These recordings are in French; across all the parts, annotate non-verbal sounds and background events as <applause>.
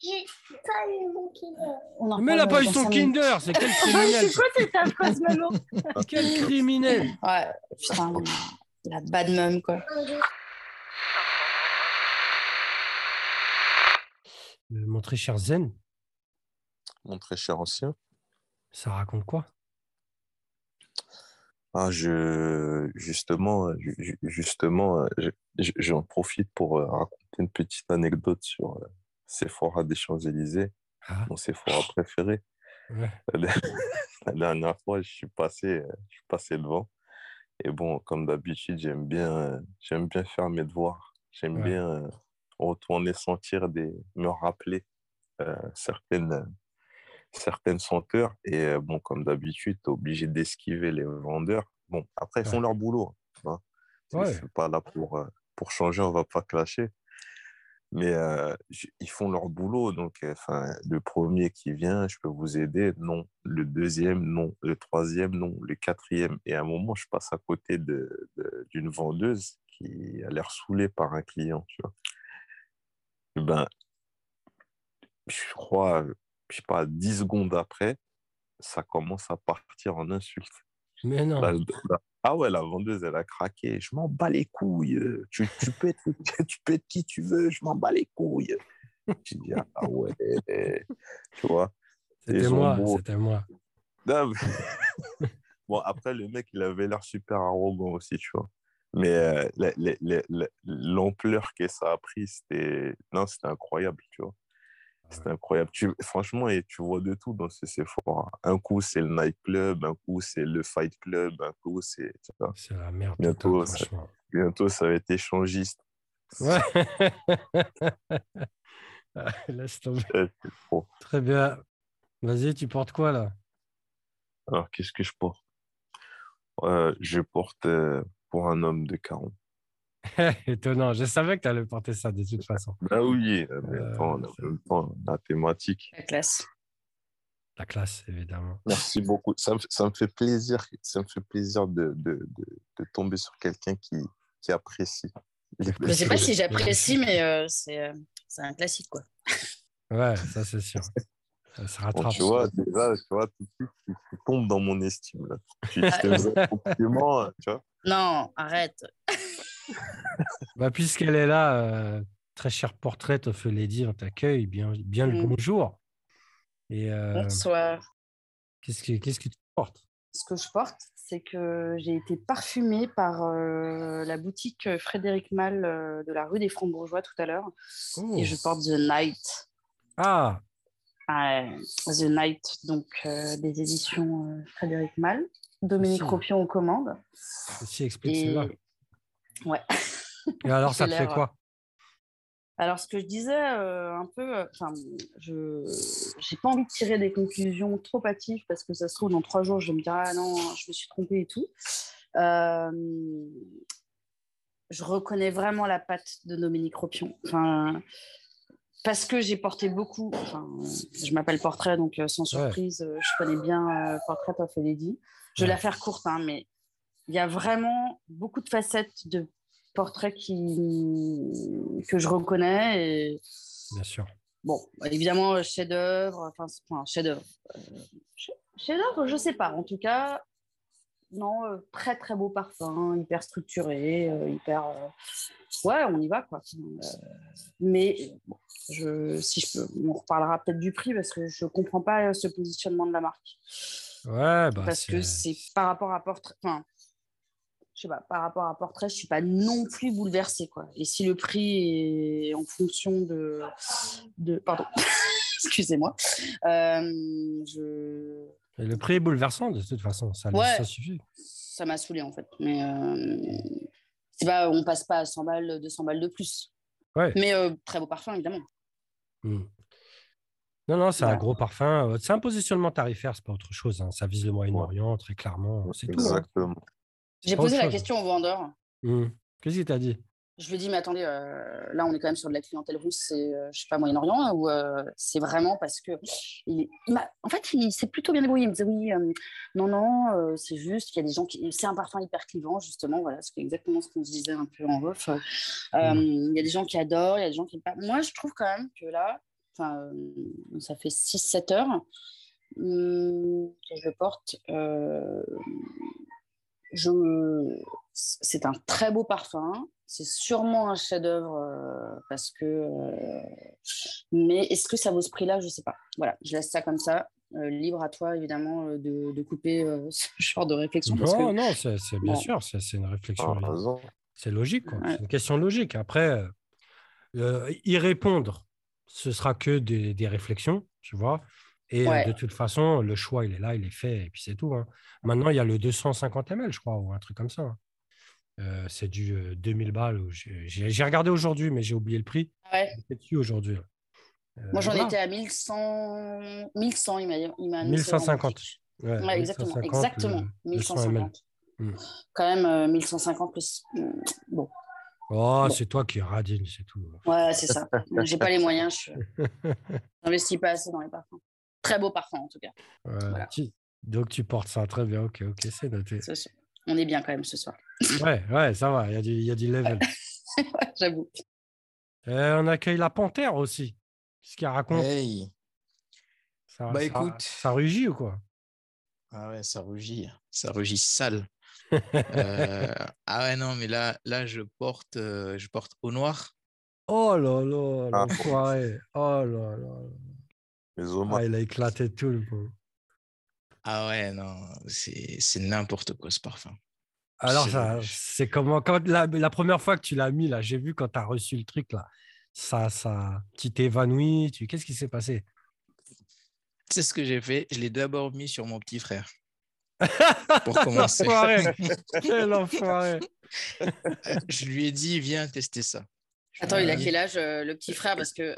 J'ai pas eu mon Kinder. Mais elle n'a pas eu son. Kinder, c'est quel <laughs> criminel c'est quoi cette affreuse maman Quel criminel Ouais, putain, la bad mum, quoi. Euh, Mon très cher Zen, Mon très cher ancien. ça raconte quoi? Ah, je, justement, ju- ju- justement, je- je- j'en profite pour euh, raconter une petite anecdote sur euh, Sephora des Champs-Élysées, Ah, mon Sephora préféré. ouais. La der- <laughs> la dernière fois, je suis passé, euh, je suis passé devant. Et bon, comme d'habitude, j'aime bien, euh, j'aime bien faire mes devoirs. J'aime Ouais. bien euh, retourner sentir des, me rappeler euh, certaines, certaines senteurs. Et bon, comme d'habitude, tu es obligé d'esquiver les vendeurs. Bon, après, ils font Ouais. leur boulot. hein. C'est- Ouais. C'est pas là pour, pour changer, on va pas clasher. Mais ils font leur boulot. Donc, enfin, le premier qui vient, je peux vous aider. Non. Le deuxième, non. Le troisième, non. Le quatrième. Et à un moment, je passe à côté d'une vendeuse qui a l'air saoulée par un client. Tu. Et ben, je crois, je sais pas, 10 secondes après, ça commence à partir en insultes. Mais non. La- la- ah ouais, la vendeuse, elle a craqué. Je m'en bats les couilles. Tu, tu, peux être, <laughs> tu peux être qui tu veux, je m'en bats les couilles. Je dis, ah ouais, tu vois. C'était moi, c'était moi. Non, mais- <laughs> bon, après, le mec, il avait l'air super arrogant aussi, tu vois. Mais euh, la- la- la- la- l'ampleur que ça a pris, c'était non, c'était incroyable, tu vois. C'était incroyable. Tu... Franchement, et tu vois de tout dans ce Sephora. Un coup, c'est le nightclub, un coup, c'est le fight club, un coup, c'est. C'est la merde. Bientôt, ça-. Bientôt, ça va être échangiste. Ouais. <laughs> Laisse tomber. C'est. Très bien. Vas-y, tu portes quoi là? Alors, qu'est-ce que je porte? Euh, Je porte euh, pour un homme de 40. <laughs> Étonnant. Je savais que tu allais porter ça de toute façon. Bah oui, mais Euh, attends, en même temps, la thématique. La classe. La classe, évidemment. Merci beaucoup. Ça me, ça me fait plaisir, ça me fait plaisir de, de, de, de tomber sur quelqu'un qui, qui apprécie. Je sais pas si j'apprécie, <laughs> mais euh, c'est euh, c'est un classique, quoi. Ouais, ça c'est sûr. <laughs> Ça se Bon, rattrape. tu vois, déjà, tu vois, tout de suite, tu, tu tombes dans mon estime. Là. Tu tu fais un compliment, tu vois. Non, arrête. Bah, Puisqu'elle est là, euh, très cher portrait, of Lady, on t'accueille. Bien, bien le Mm. bonjour. Et euh, Bonsoir. qu'est-ce que qu'est-ce que tu portes? Ce que je porte, c'est que j'ai été parfumée par euh, la boutique Frédéric Mal euh, de la rue des Francs-Bourgeois tout à l'heure. Oh. Et je porte The Night. Ah, Ouais, The Night, donc euh, des éditions Frédéric Mal. Dominique. Ropion aux commandes. ceci explique Et... cela. Ouais. Et alors, <laughs> ça te fait quoi? Alors, ce que je disais euh, un peu, euh, enfin, je j'ai pas envie de tirer des conclusions trop hâtives parce que ça se trouve dans trois jours, je vais me dire ah non, je me suis trompée et tout. Euh, je reconnais vraiment la patte de Dominique Ropion. Enfin, parce que j'ai porté beaucoup. Enfin, je m'appelle Portrait, donc sans surprise, je connais bien Portrait of a Lady. Je vais la faire courte, hein, mais il y a vraiment beaucoup de facettes de portraits qui... que je reconnais. Et Bien sûr. bon, évidemment, euh, chef-d'œuvre, enfin, chef-d'œuvre. euh, che- chef-d'œuvre, je sais pas. En tout cas, non, euh, très très beau parfum, hyper structuré, euh, hyper. Ouais, on y va quoi. Mais bon, je, si je peux, on reparlera peut-être du prix parce que je comprends pas ce positionnement de la marque Ouais, bah, parce que c'est par rapport à portrait. Enfin, je sais pas, par rapport à portrait, je suis pas non plus bouleversée quoi. Et si le prix est en fonction de, de pardon, <laughs> excusez-moi, euh, je, le prix est bouleversant de toute façon. Ça, Ouais. ça suffit. ça m'a saoulé en fait. Mais euh, c'est pas, on passe pas à 100 balles, 200 balles de plus. Ouais. Mais euh, très beau parfum évidemment. Mm. Non, non, c'est un Voilà. gros parfum. C'est un positionnement tarifaire, c'est pas autre chose. hein. Ça vise le Moyen-Orient, très clairement. C'est tout. hein. J'ai posé la chose. question au vendeur. Mm. Qu'est-ce qu'il t'a dit? Je lui ai dit, mais attendez, euh, là, on est quand même sur de la clientèle russe, c'est, euh, je sais pas, Moyen-Orient, hein, ou euh, c'est vraiment parce que. Il, il en fait, il s'est plutôt bien débrouillé. Il me disait, oui, non, non, euh, c'est juste qu'il y a des gens qui. C'est un parfum hyper clivant, justement, voilà, c'est exactement ce qu'on se disait un peu en off. Euh, Mm. Il y a des gens qui adorent, il y a des gens qui. Moi, je trouve quand même que là, ça fait 6-7 heures hum, que je porte. Je... C'est un très beau parfum. C'est sûrement un chef-d'œuvre euh, parce que. euh, mais est-ce que ça vaut ce prix-là? Je ne sais pas. Voilà, je laisse ça comme ça. Euh, libre à toi, évidemment, de, de couper euh, <laughs> ce genre de réflexion. parce Non, que- non, c'est c'est bien Bon. sûr, c'est c'est une réflexion. Ah. C'est logique. Ouais. C'est une question logique. Après, euh, y répondre, ce sera que des, des réflexions, tu vois. Et Ouais. de toute façon, le choix, il est là, il est fait, et puis c'est tout. hein. Maintenant, il y a le 250 ml, je crois, ou un truc comme ça. hein. Euh, c'est du euh, 2000 balles. J'ai regardé aujourd'hui, mais j'ai oublié le prix. Ouais. C'est dessus aujourd'hui. Euh, Moi, j'en voilà. étais à 1100, 1100 il m'a il m'a annoncé dans mon 1150. pitch. Ouais, Ouais, exactement, 1150, exactement. le- le 100 ml. 1150. Hmm. Quand même, euh, 1150 plus. Bon, Oh, Bon. c'est toi qui radine, c'est tout. ouais, c'est ça. J'ai pas les moyens. Je <laughs> n'investis pas assez dans les parfums. Très beau parfum, en tout cas. Ouais, Voilà. tu- Donc, tu portes ça. Très bien. Ok, ok, c'est noté. Ce soir. On est bien quand même ce soir. Ouais, ouais, ça va. Il y a du, il y a du level. Ouais, <laughs> J'avoue. Euh, on accueille la panthère aussi. Qu'est-ce qu'elle raconte? Hey. ça, bah, ça- écoute. ça rugit ou quoi? Ah ouais, ça rugit. Ça rugit sale. <laughs> Euh, ah ouais, non, mais là, là je, porte, euh, je porte au noir. Oh là là, Ah. l'enfoiré. Oh là là. Les Ah, il a éclaté tout le pauvre. Ah ouais, non, c'est c'est n'importe quoi ce parfum. Alors, C'est- ça, c'est comment quand la, la première fois que tu l'as mis là, j'ai vu quand tu as reçu le truc là, ça, ça, tu t'es évanoui. Tu... Qu'est-ce qui s'est passé? C'est ce que j'ai fait. Je l'ai d'abord mis sur mon petit frère. <laughs> Pour commencer. <laughs> Quel enfoiré. je lui ai dit, viens tester ça. Je Attends, il a quel âge, euh, le petit frère? Parce que.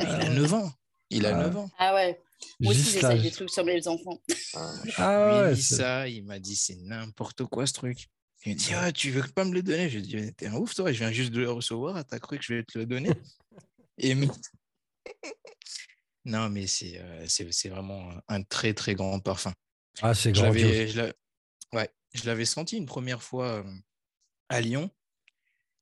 Il a 9 ans. Il a Ah. 9 ans. Ah ouais, moi aussi, j'essaye des trucs sur mes enfants. Ah, <laughs> Ah ouais, dit ça. Il m'a dit, c'est n'importe quoi ce truc. Il m'a dit, ah, tu veux pas me le donner? Je lui ai dit, t'es un ouf, toi. Je viens juste de le recevoir. T'as cru que je vais te le donner <laughs> Et <laughs> Non, mais c'est euh, c'est c'est vraiment un très, très grand parfum. Ah, c'est Je grandiose. l'avais, je ouais, je l'avais senti une première fois euh, à Lyon.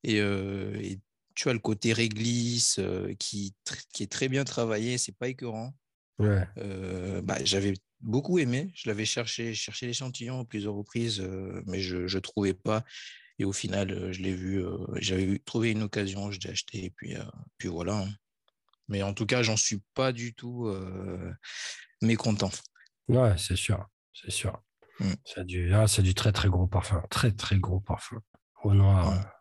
Et, euh, et tu vois, le côté réglisse euh, qui, est très bien travaillé, c'est pas écœurant. Ouais. Euh, bah, j'avais beaucoup aimé. Je l'avais cherché, cherché l'échantillon à plusieurs reprises, euh, mais je ne trouvais pas. Et au final, je l'ai vu, j'avais trouvé une occasion, je l'ai acheté, et puis, puis voilà. hein. Mais en tout cas, j'en suis pas du tout mécontent. Ouais, c'est sûr. C'est sûr. Mm. C'est du, ah, du très, très gros parfum. Très, très gros parfum. Au noir. Ouais.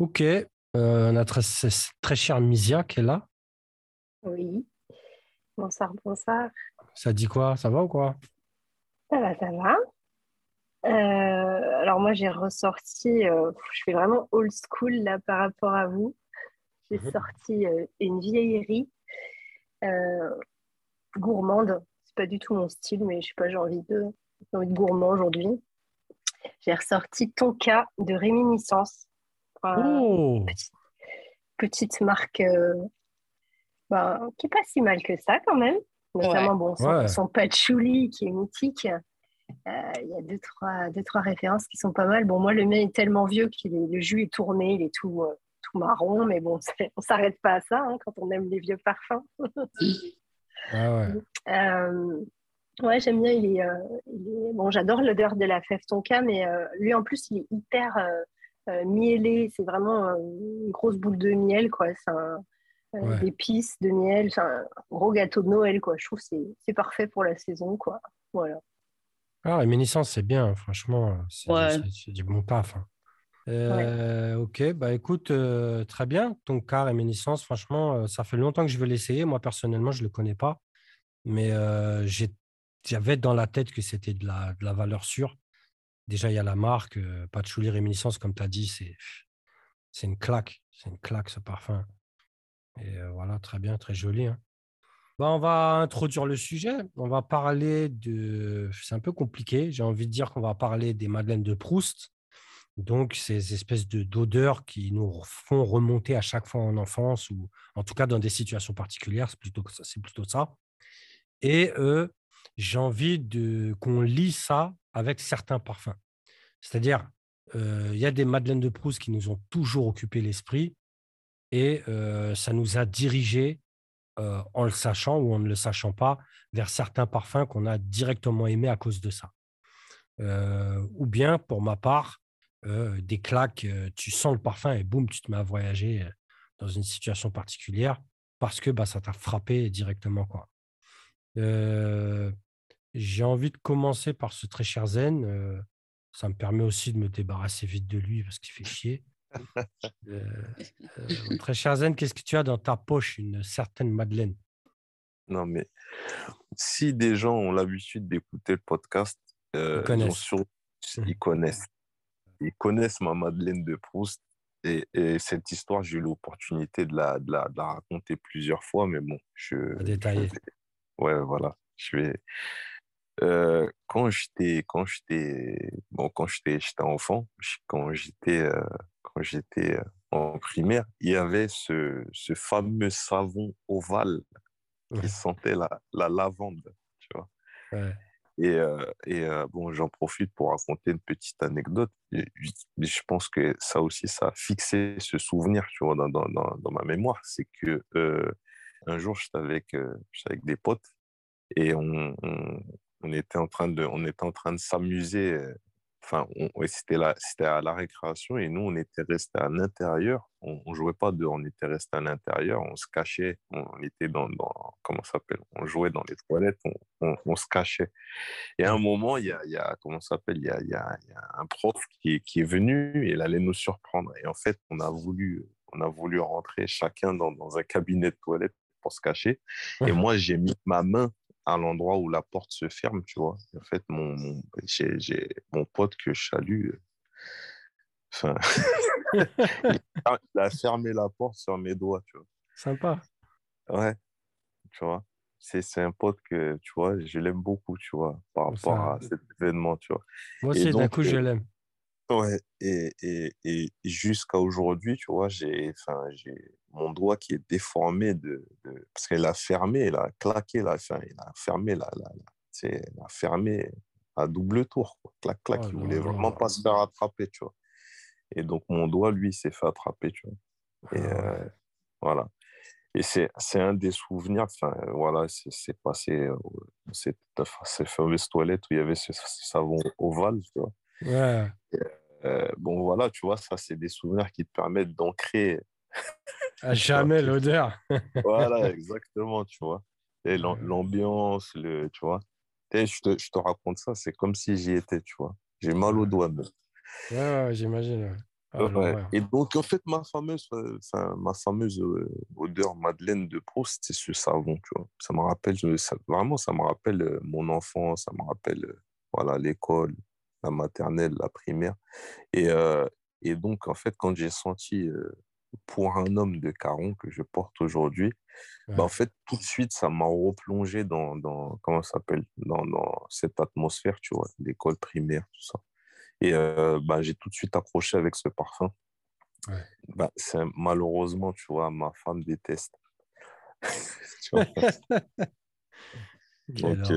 Ok. Euh, on a très, cher Misia qui est là. Oui. Bonsoir, bonsoir. Ça dit quoi? Ça va ou quoi? Ça va, ça va. Euh, alors moi, j'ai ressorti, euh, je fais vraiment old school là par rapport à vous. J'ai Mhm. sorti euh, une vieillerie gourmande. C'est pas du tout mon style, mais je sais pas, j'ai envie de, j'ai envie de gourmand aujourd'hui. J'ai ressorti Tonka de Réminiscence. Oh petite marque euh, ben, qui est pas si mal que ça quand même. Notamment bon, son, Ouais. son patchouli qui est mythique. Euh, Il y a deux trois, deux, trois références qui sont pas mal. Bon, moi, le mien est tellement vieux que le jus est tourné, il est tout, euh, tout marron, mais bon, <laughs> on s'arrête pas à ça hein, quand on aime les vieux parfums. <laughs> Ah ouais. Euh, ouais, j'aime bien. Il est, euh, il est- Bon, j'adore l'odeur de la fève tonka, mais euh, lui en plus, il est hyper euh, mielé. C'est vraiment euh, une grosse boule de miel, quoi. C'est un, euh, Ouais. d'épices, de miel. C'est un gros gâteau de Noël, quoi. Je trouve que c'est c'est parfait pour la saison, quoi. Voilà. Ah, Réminiscence, c'est bien, franchement. C'est Ouais. c'est- c'est du bon taf. hein. Euh, Ok, bah écoute, euh, très bien. Ton cas, Réminiscence, franchement, euh, ça fait longtemps que je veux l'essayer. Moi, personnellement, je ne le connais pas. Mais euh, j'ai- j'avais dans la tête que c'était de la, de la valeur sûre. Déjà, il y a la marque, euh, Patchouli Réminiscence, comme tu as dit, c'est une claque. C'est une claque, ce parfum. Et euh, voilà, très bien, très joli. hein. Bah, on va introduire le sujet. On va parler de. C'est un peu compliqué. J'ai envie de dire qu'on va parler des madeleines de Proust. Donc, ces espèces de d'odeurs qui nous font remonter à chaque fois en enfance ou en tout cas dans des situations particulières. C'est plutôt, plutôt ça. Et euh, j'ai envie de qu'on lie ça avec certains parfums. C'est-à-dire, euh, il y a des madeleines de Proust qui nous ont toujours occupé l'esprit. et ça nous a dirigés, en le sachant ou en ne le sachant pas, vers certains parfums qu'on a directement aimés à cause de ça. ou bien, pour ma part, des claques, tu sens le parfum et boum, tu te mets à voyager dans une situation particulière parce que bah, ça t'a frappé directement. Quoi. J'ai envie de commencer par ce très cher Zen. ça me permet aussi de me débarrasser vite de lui parce qu'il fait chier. <laughs> très cher Zen, qu'est-ce que tu as dans ta poche Une certaine Madeleine? Non, mais si des gens ont l'habitude d'écouter le podcast, ils, connaissent. ils connaissent. Ils connaissent ma Madeleine de Proust et, cette histoire, j'ai eu l'opportunité de la, de, la, raconter plusieurs fois, mais bon, je. détailler. ouais, voilà. Je vais. Euh, quand j'étais quand j'étais bon quand j'étais j'étais enfant quand j'étais euh, quand j'étais euh, en primaire il y avait ce, ce fameux savon ovale qui sentait la, la lavande tu vois ouais. Et, euh, et bon, j'en profite pour raconter une petite anecdote. Je pense que ça aussi, ça a fixé ce souvenir, tu vois, dans, dans, dans ma mémoire. C'est que un jour, j'étais avec, avec des potes et on, on, on, était en train de, on était en train de s'amuser enfin, c'était à la récréation et nous, on était restés à l'intérieur. On, ne jouait pas dehors, on était restés à l'intérieur, on se cachait, on, était dans, dans comment s'appelle, on jouait dans les toilettes, on, on, se cachait. Et à un moment, il y a, y a comment s'appelle, il y a, y, a, y a, un prof qui, qui est venu et il allait nous surprendre. Et en fait, on a voulu, on a voulu rentrer chacun dans, dans un cabinet de toilette pour se cacher. Et moi, j'ai mis ma main à l'endroit où la porte se ferme, tu vois. En fait, mon, mon j'ai, mon pote que je salue, enfin, <laughs> il a fermé la porte sur mes doigts, tu vois. Sympa. Ouais, tu vois. C'est, c'est un pote que, tu vois, je l'aime beaucoup, tu vois, par rapport à cet événement, tu vois. Moi aussi, d'un coup, je euh, l'aime. Ouais, et, et, et jusqu'à aujourd'hui, tu vois, j'ai, enfin, j'ai mon doigt qui est déformé de, de parce qu'elle a fermé, elle a claqué, là, enfin, il a fermé, là, là, elle a fermé à double tour, quoi. clac, clac, oh il voulait vraiment pas se faire attraper, tu vois. Et donc, mon doigt, lui, s'est fait attraper, tu vois. Et ah euh, voilà. Et c'est, c'est un des souvenirs, enfin, voilà, c'est, passé, euh, c'est ces fameuses toilettes où il y avait ce, savon ovale, tu vois. Ouais. Euh, bon, voilà, tu vois, ça, c'est des souvenirs qui te permettent d'ancrer. <laughs> À jamais l'odeur. <laughs> voilà, exactement, tu vois. Et l'ambiance, le, tu vois. Et je, te, je te raconte ça, c'est comme si j'y étais, tu vois. J'ai mal aux doigts, même. Ouais, ouais j'imagine. Ah, Et donc, en fait, ma fameuse, ma fameuse euh, odeur Madeleine de Proust, c'est ce savon, tu vois. Ça me rappelle, ça, vraiment, ça me rappelle euh, mon enfance, ça me rappelle, voilà, l'école, la maternelle, la primaire. Et, euh, et donc, en fait, quand j'ai senti euh, pour un homme de Caron que je porte aujourd'hui, bah, en fait, tout de suite, ça m'a replongé dans, dans comment s'appelle, dans, dans, cette atmosphère, tu vois, l'école primaire, tout ça. Et euh, bah, j'ai tout de suite accroché avec ce parfum. Bah, malheureusement, tu vois, ma femme déteste. <laughs> <laughs> donc,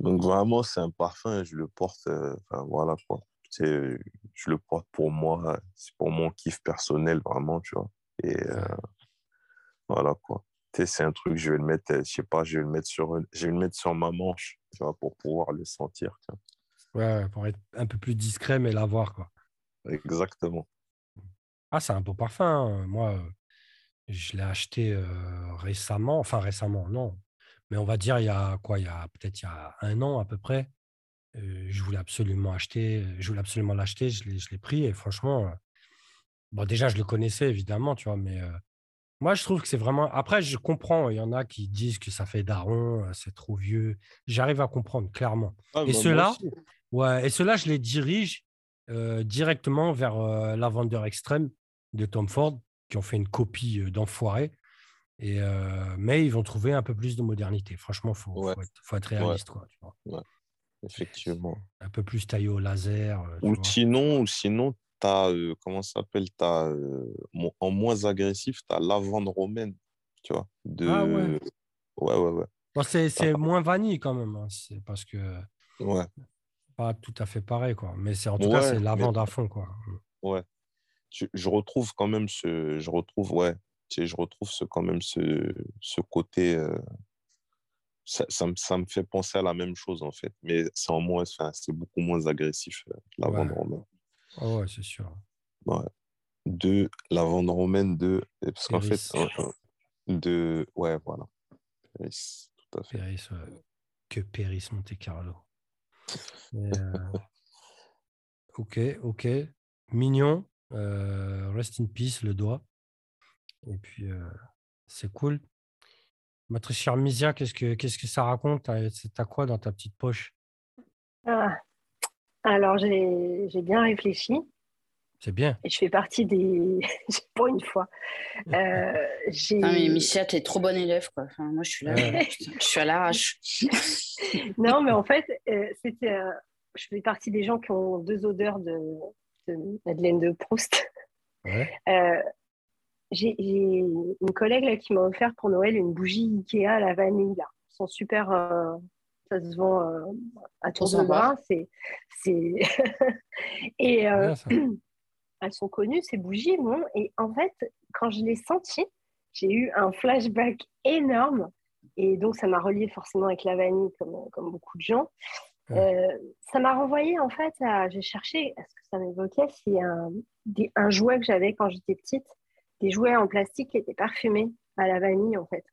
donc vraiment, c'est un parfum, je le porte, euh, voilà quoi. Je le porte pour moi, c'est pour mon kiff personnel vraiment, tu vois. Et euh, voilà quoi. C'est un truc, je vais le mettre, je sais pas, je vais le mettre sur, je vais le mettre sur ma manche, tu vois, pour pouvoir le sentir. Ouais, pour être un peu plus discret, mais l'avoir quoi. Exactement. Ah, c'est un beau parfum. Hein. Moi, je l'ai acheté euh, récemment, enfin récemment, non, mais on va dire, il y a quoi Il y a peut-être il y a un an à peu près. Je voulais absolument acheter, je voulais absolument l'acheter, je l'ai pris et franchement, bon, déjà, je le connaissais évidemment, tu vois, mais moi, je trouve que c'est vraiment. Après, je comprends, il y en a qui disent que ça fait daron, c'est trop vieux. J'arrive à comprendre clairement. Ah, et bah, ceux-là, ouais, et ceux je les dirige directement vers la vendeur extrême de Tom Ford, qui ont fait une copie d'enfoiré. Et, mais ils vont trouver un peu plus de modernité. Franchement, il faut, faut, être réaliste. Quoi, tu vois? Effectivement. Un peu plus taillé au laser. Euh, ou, sinon, ou sinon, tu as, euh, comment ça s'appelle as, En moins agressif, tu as lavande romaine. Tu vois de... Ah ouais. Ouais, ouais, ouais. Bon, c'est moins vanille quand même. Hein. C'est parce que. Ouais. Pas tout à fait pareil, quoi. Mais en tout cas, c'est lavande à fond, quoi. Ouais. je, retrouve quand même ce, je retrouve, ouais, je retrouve ce, quand même ce, ce côté, euh, ça, ça, me, ça, me fait penser à la même chose en fait, mais c'est en moins, c'est beaucoup moins agressif euh, la vente romaine. Oh, ouais, c'est sûr. Ouais. De la vente romaine de, parce qu'en fait, de, ouais, voilà. Péris, tout à fait. Péris, que Péris Monte Carlo. Euh, ok, ok. Mignon. Euh, rest in peace, le doigt. Et puis, euh, c'est cool. Ma très chère Misia, qu'est-ce que, qu'est-ce que ça raconte? T'as quoi dans ta petite poche? Ah, Alors, j'ai, bien réfléchi. C'est bien. Et je fais partie des. <laughs> Pour une fois. Euh, j'ai... Ah, mais Misia, t'es trop bonne élève, quoi. Enfin, moi, je suis là. <laughs> je suis à l'arrache. <laughs> non, mais en fait, c'était. je fais partie des gens qui ont deux odeurs de, Madeleine de Proust. Euh, j'ai une collègue là, qui m'a offert pour Noël une bougie Ikea à la vanille. Là. Elles sont super. Euh, ça se vend euh, à tour de bras. C'est, <laughs> et <clears throat> elles sont connues, ces bougies. Bon, et en fait, quand je l'ai sentie, j'ai eu un flashback énorme. Et donc, ça m'a relié forcément avec la vanille, comme, comme beaucoup de gens. Euh, ça m'a renvoyé en fait à. J'ai cherché à ce que ça m'évoquait. C'est un, un, jouet que j'avais quand j'étais petite, des jouets en plastique qui étaient parfumés à la vanille en fait.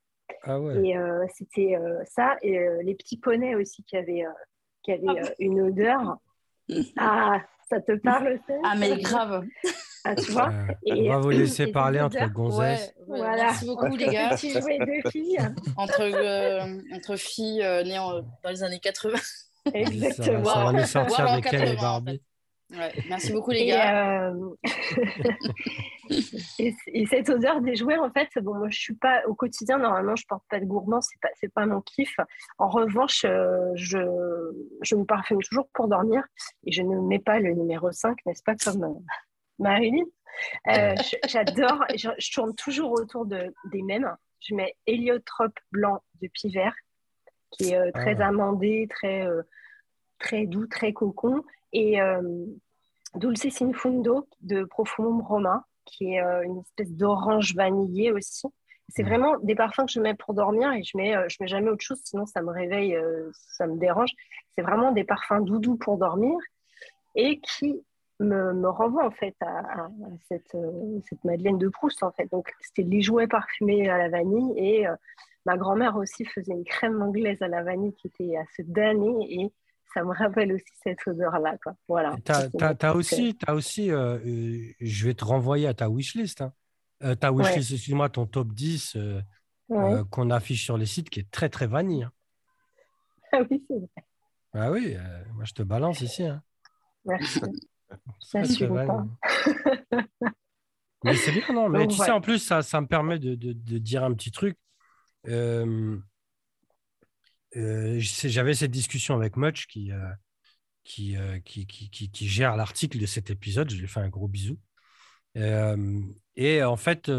Ah ouais. Et euh, c'était euh, ça et les petits poneys aussi qui avaient, qui avaient ah. une odeur. <laughs> Ah, ça te parle ça? Ah mais grave. Ah, tu vois? Et, On va vous laisser parler entre gonzesses. voilà. Merci beaucoup les gars. Petit jouet de filles. entre, entre filles nées dans les années 80. Exactement. Ça, va nous sortir avec elle et Merci beaucoup les gars. Euh, <laughs> et, cette odeur des jouets, en fait, bon, moi je suis pas au quotidien, normalement je porte pas de gourmand, c'est pas, c'est pas mon kiff. En revanche, euh, je, je me parfume toujours pour dormir et je ne mets pas le numéro 5, n'est-ce pas, comme euh, Marilyn? j'adore, je, je, tourne toujours autour de, des mêmes. Je mets héliotrope blanc de Pivert qui est très ah. amandé, très très doux, très cocon. Et euh, Dulce Sin Fundo de Profumum Roma, qui est euh, une espèce d'orange vanillé aussi. C'est mm. vraiment des parfums que je mets pour dormir et je mets, euh, je mets jamais autre chose, sinon ça me réveille, ça me dérange. C'est vraiment des parfums doudous pour dormir et qui me, me renvoient en fait à, cette, cette, Madeleine de Proust en fait. Donc c'était les jouets parfumés à la vanille et ma grand-mère aussi faisait une crème anglaise à la vanille qui était assez damnée et ça me rappelle aussi cette odeur-là. Voilà. Tu as, aussi, as aussi euh, euh, je vais te renvoyer à ta wishlist. Hein. Euh, ta wishlist, excuse-moi, ton top 10 qu'on affiche sur les sites qui est très, très vanille. Hein. Ah oui, c'est vrai. Ah oui, moi je te balance ici. Hein. Merci. Ça <laughs> pas. Mais c'est bien, non Mais tu sais, en plus, ça, ça me permet de, de, de, dire un petit truc. Euh, euh, j'avais cette discussion avec Much qui, euh, euh, qui, qui, qui, qui, gère l'article de cet épisode. Je lui fais un gros bisou. et en fait,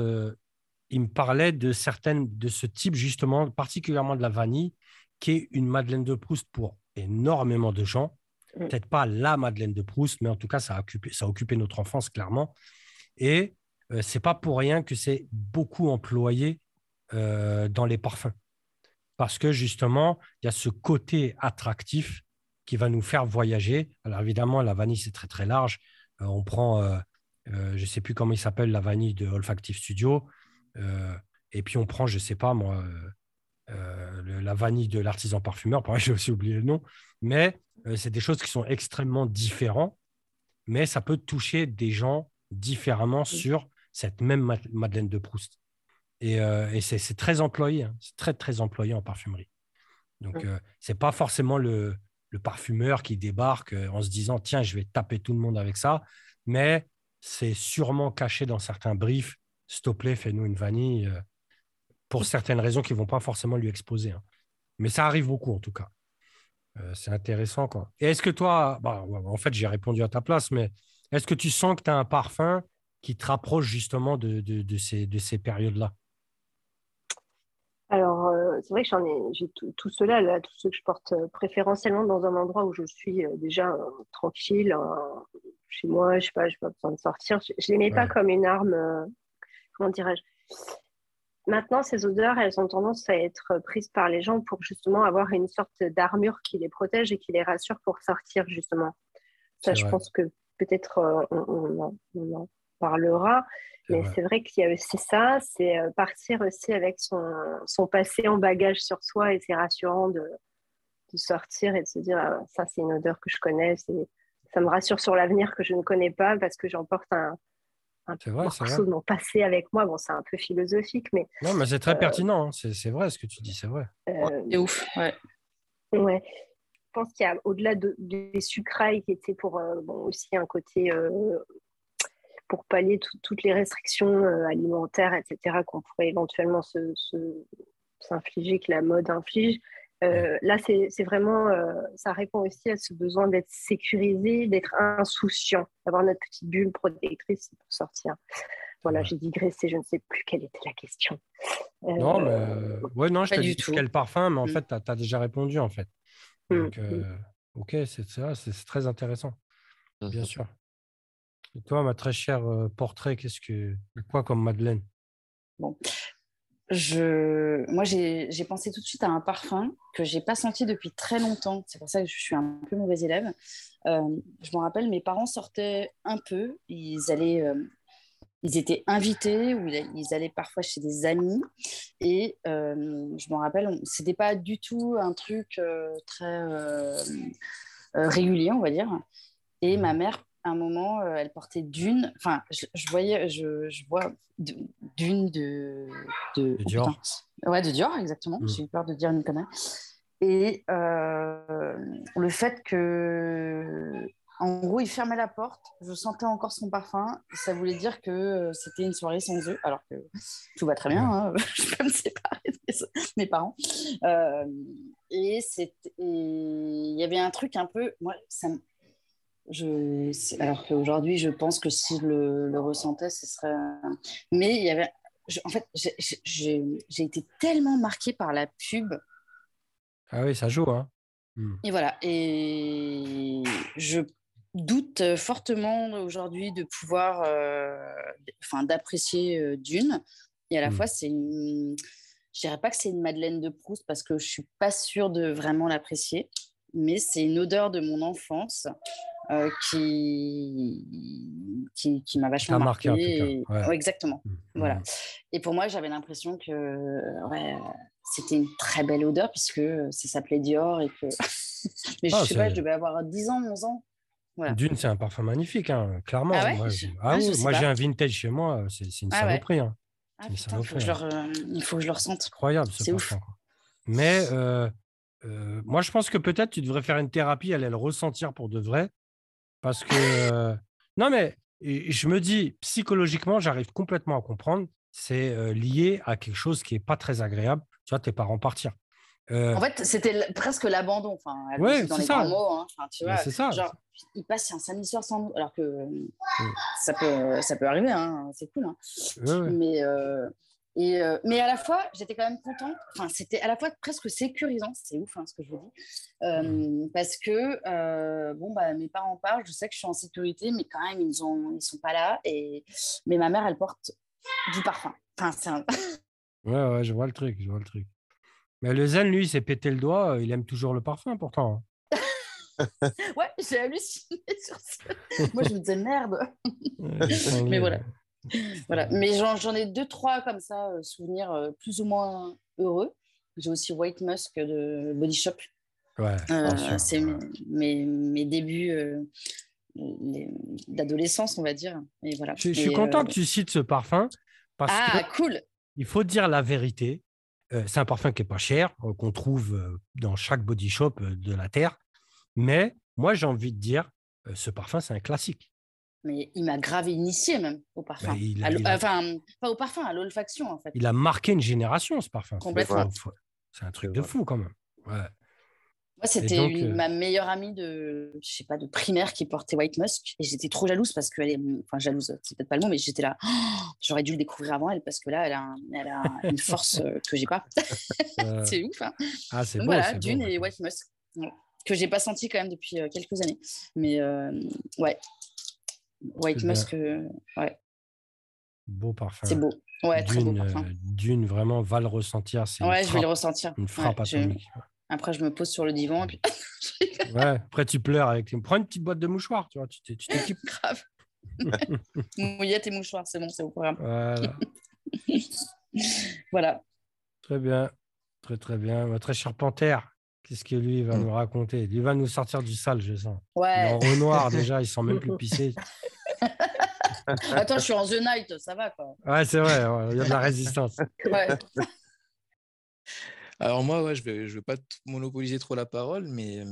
il me parlait de certaines de ce type, justement, particulièrement de la vanille, qui est une Madeleine de Proust pour énormément de gens. Mm. Peut-être pas la Madeleine de Proust, mais en tout cas, ça a occupé, ça a occupé notre enfance, clairement. Et ce c'est pas pour rien que c'est beaucoup employé dans les parfums parce que justement, il y a ce côté attractif qui va nous faire voyager. Alors évidemment, la vanille, c'est très très large. Euh, on prend, euh, euh, je ne sais plus comment il s'appelle, la vanille de Olfactive Studio. et puis on prend, je ne sais pas moi, la vanille de l'artisan parfumeur. Pareil, <laughs> j'ai aussi oublié le nom. Mais c'est des choses qui sont extrêmement différentes. Mais ça peut toucher des gens différemment sur cette même Madeleine de Proust. Et, euh, c'est très employé, hein. c'est très, très employé en parfumerie. Donc, euh, ce n'est pas forcément le, parfumeur qui débarque euh, en se disant tiens, je vais taper tout le monde avec ça, mais c'est sûrement caché dans certains briefs. S'il te plaît, fais-nous une vanille pour certaines raisons qui ne vont pas forcément lui exposer. Hein. Mais ça arrive beaucoup en tout cas. c'est intéressant. Quoi. Et est-ce que toi, bah, en fait, j'ai répondu à ta place, mais est-ce que tu sens que tu as un parfum qui te rapproche justement de, de ces, de ces périodes-là? euh, c'est vrai que j'en ai, j'ai tout, tout cela, là, tout ce que je porte euh, préférentiellement dans un endroit où je suis euh, déjà euh, tranquille, euh, chez moi, je sais pas, j'ai pas besoin de sortir. Je, je les mets pas comme une arme, euh, comment dirais-je. Maintenant, ces odeurs, elles ont tendance à être prises par les gens pour justement avoir une sorte d'armure qui les protège et qui les rassure pour sortir, justement. Ça, je vrai. pense que peut-être on, on en, on en parlera. Mais c'est vrai qu'il y a aussi ça, c'est euh, partir aussi avec son, son passé en bagage sur soi et c'est rassurant de, de sortir et de se dire ah, ça c'est une odeur que je connais, c'est- ça me rassure sur l'avenir que je ne connais pas parce que j'emporte un, un vrai, morceau vrai. de mon passé avec moi. Bon, c'est un peu philosophique, mais Non, mais c'est très Euh, pertinent. hein. C'est c'est vrai ce que tu dis, c'est vrai. euh, C'est ouf, ouais. Ouais. Je pense qu'il y a au-delà de- des sucrailles qui étaient pour euh, bon, aussi un côté euh, pour pallier tout- toutes les restrictions euh, alimentaires, etc., qu'on pourrait éventuellement se, se- s'infliger, que la mode inflige. Euh, Là, c'est c'est vraiment, euh, ça répond aussi à ce besoin d'être sécurisé, d'être insouciant, d'avoir notre petite bulle protectrice pour sortir. Voilà, j'ai digressé, je ne sais plus quelle était la question. Euh, Non, mais euh, ouais, non, je t'ai dit tout. quel parfum, mais en Mm. fait, tu as, déjà répondu en fait. Mm, Donc, euh, ok, c'est ça, c'est c'est très intéressant, bien sûr. Et toi, ma très chère euh, portrait, qu'est-ce que quoi comme Madeleine? Je... Moi, j'ai pensé tout de suite à un parfum que j'ai pas senti depuis très longtemps. C'est pour ça que je suis un peu mauvaise élève. Euh, je me rappelle, mes parents sortaient un peu. Ils allaient, euh, ils étaient invités ou ils allaient parfois chez des amis. Et euh, je me rappelle, c'était pas du tout un truc très régulier, on va dire. Et ma mère, à un moment, euh, elle portait d'une. Enfin, je, je voyais, je, je vois d'une de. De, De Dior. Ouais, de Dior, exactement. Mm. J'ai eu peur de dire une connerie. Et euh, le fait que. En gros, il fermait la porte, je sentais encore son parfum, ça voulait dire que euh, c'était une soirée sans eux, alors que tout va très bien, hein, <laughs> je peux me séparer de mes, parents. Euh, et il y avait un truc un peu, moi, ça me- je, alors qu'aujourd'hui, je pense que si je le, le ressentais, ce serait. Mais il y avait. je- en fait, j'ai- été tellement marquée par la pub. Ah oui, ça joue, hein. Mm. Et voilà. Et je doute fortement aujourd'hui de pouvoir. euh, Enfin, d'apprécier euh, Dune. Et à la Mm. fois, c'est une. Je dirais pas que c'est une Madeleine de Proust parce que je suis pas sûre de vraiment l'apprécier, mais c'est une odeur de mon enfance euh, qui, qui, qui m'a vachement marqué, ouais. Ouais, exactement. Mm. Voilà. Mm. Et pour moi, j'avais l'impression que ouais, c'était une très belle odeur puisque ça s'appelait Dior et que. <laughs> Mais je Ah, sais pas, je devais avoir 10 ans, 11 ans. Voilà. Dune, c'est un parfum magnifique, hein, clairement. Ah Moi, Je- ah ah, je oui, moi j'ai un vintage chez moi, c'est une Ah saloperie. hein. Putain, faut je leur, euh, il faut que je le ressente. Incroyable ce ouf. parfum. quoi. Mais euh, euh, moi, je pense que peut-être tu devrais faire une thérapie, aller le ressentir pour de vrai. Parce que. euh, non, mais je me dis, psychologiquement, j'arrive complètement à comprendre. C'est euh, lié à quelque chose qui n'est pas très agréable. Tu vois, tes parents partir. En fait, c'était presque l'abandon. Enfin, Ouais, dans c'est les ça. mots. hein. Enfin, tu mais vois, c'est ça. genre, il passe un samedi soir sans nous, alors que euh, ça peut, ça peut arriver. Hein. C'est cool. Hein. Ouais. Mais, et, euh, mais à la fois, j'étais quand même contente. Enfin, c'était à la fois presque sécurisant. C'est ouf hein, ce que je vous dis. Euh, parce que, euh, bon, bah, mes parents parlent, je sais que je suis en sécurité, mais quand même, ils ont, ils sont pas là. Et... Mais ma mère, elle porte du parfum. Enfin, c'est un... <laughs> Ouais, ouais, je vois le truc, je vois le truc. Mais le zen, lui, il s'est pété le doigt, il aime toujours le parfum pourtant. Ouais, j'ai halluciné sur ça. Moi, je me disais merde. <laughs> Mais voilà. <laughs> Voilà. Mais j'en ai deux, trois comme ça, euh, souvenirs euh, plus ou moins heureux. J'ai aussi White Musk de Body Shop. Ouais, Euh, c'est ouais. mes, mes, débuts les- d'adolescence, on va dire. Et voilà. Je, je suis content que tu cites ce parfum parce Ah, que cool. il faut dire la vérité. C'est un parfum qui est pas cher, qu'on trouve dans chaque body shop de la terre. Mais moi, j'ai envie de dire, ce parfum, c'est un classique. Mais il m'a grave initié même au parfum. Bah, il a- À l'o- il a- Enfin, pas au parfum, à l'olfaction en fait. Il a marqué une génération, ce parfum. Complètement. C'est un truc de fou quand même. Ouais. Moi, c'était euh, ma meilleure amie de, je sais pas, de primaire qui portait White Musk. Et j'étais trop jalouse parce qu'elle est, enfin, jalouse, c'est peut-être pas le mot, mais j'étais là, j'aurais dû le découvrir avant elle parce que là, elle a, elle a une force euh, que j'ai pas. <laughs> c'est ouf. Hein. Ah, c'est bon. Voilà, Dune et White Musk. Que j'ai pas senti quand même depuis euh, quelques années. Mais ouais. White Musk, ouais. Beau parfum. C'est beau. Ouais, très beau parfum. Dune, vraiment, va le ressentir. Ouais, je vais le ressentir. Une frappe atomique. Après, je me pose sur le divan et puis. <laughs> ouais, après, tu pleures avec. Prends une petite boîte de mouchoirs, tu vois, tu t'équipes. <laughs> Grave. <laughs> Mouillette et mouchoirs, c'est bon, c'est au programme. Voilà. voilà. Très bien. Très, très bien. Votre cher Panthère, qu'est-ce que lui va mm. nous raconter? Il va nous sortir du sale, je sens. Ouais. en Renoir, <laughs> déjà, il sent même plus pisser. <laughs> Attends, je suis en The Night, ça va quoi. Ouais, c'est vrai, il y a de la résistance. <laughs> Ouais. Alors moi, ouais, je ne vais, je vais pas monopoliser trop la parole, mais,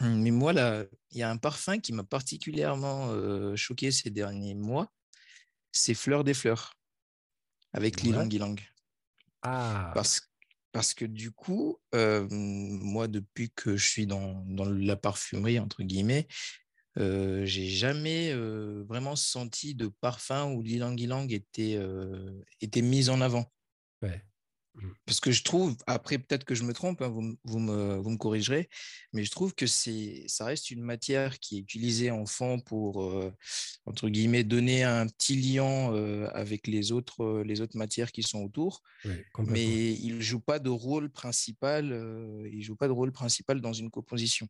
mais moi, là, il y a un parfum qui m'a particulièrement choqué ces derniers mois. C'est Fleur des Fleurs, avec ouais. Lilang Ah. Parce, parce que du coup, moi, depuis que je suis dans, la parfumerie, entre guillemets, euh, j'ai jamais vraiment senti de parfum où l'Ilang Ilang était, était mis en avant. Mmh. Parce que je trouve, après peut-être que je me trompe, hein, vous, vous, me, vous, me, corrigerez, mais je trouve que ça reste une matière qui est utilisée en fond pour, euh, entre guillemets, donner un petit lien euh, avec les autres, euh, les autres matières qui sont autour. Mais il ne joue pas de rôle principal, il joue pas de rôle principal dans une composition.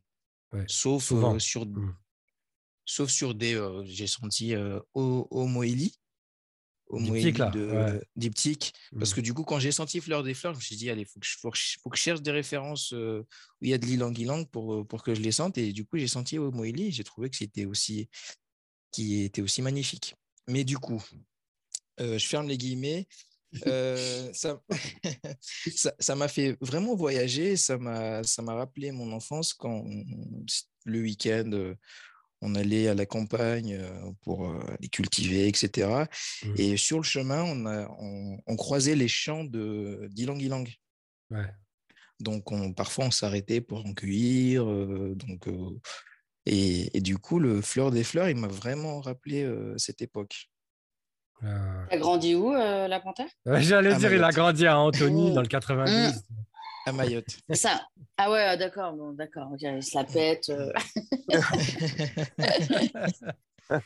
Ouais, sauf, sur, mmh. sauf sur des, j'ai senti au, au diptyque, de diptyque. Parce mmh. que du coup, quand j'ai senti Fleur des Fleurs, je me suis dit, allez, il faut, faut, faut, que je cherche des références où il y a de l'ilang-ilang pour, pour que je les sente. Et du coup, j'ai senti au Moili et j'ai trouvé que c'était aussi, qui était aussi magnifique. Mais du coup, je ferme les guillemets. <laughs> ça ça m'a fait vraiment voyager, ça m'a rappelé mon enfance quand le week-end, on allait à la campagne pour les cultiver, etc. Mmh. Et sur le chemin, on, a, on, croisait les champs d'Ilang-Ilang. Ouais. Donc, on, parfois, on s'arrêtait pour en cueillir. donc, et, et, du coup, le fleur des fleurs, il m'a vraiment rappelé cette époque. Ah. Il a grandi où, la panthère? J'allais dire, il a grandi à Antony, dans le 92 à Mayotte. Ça. Ah ouais, d'accord, bon, d'accord. il se la pète. Euh. <laughs>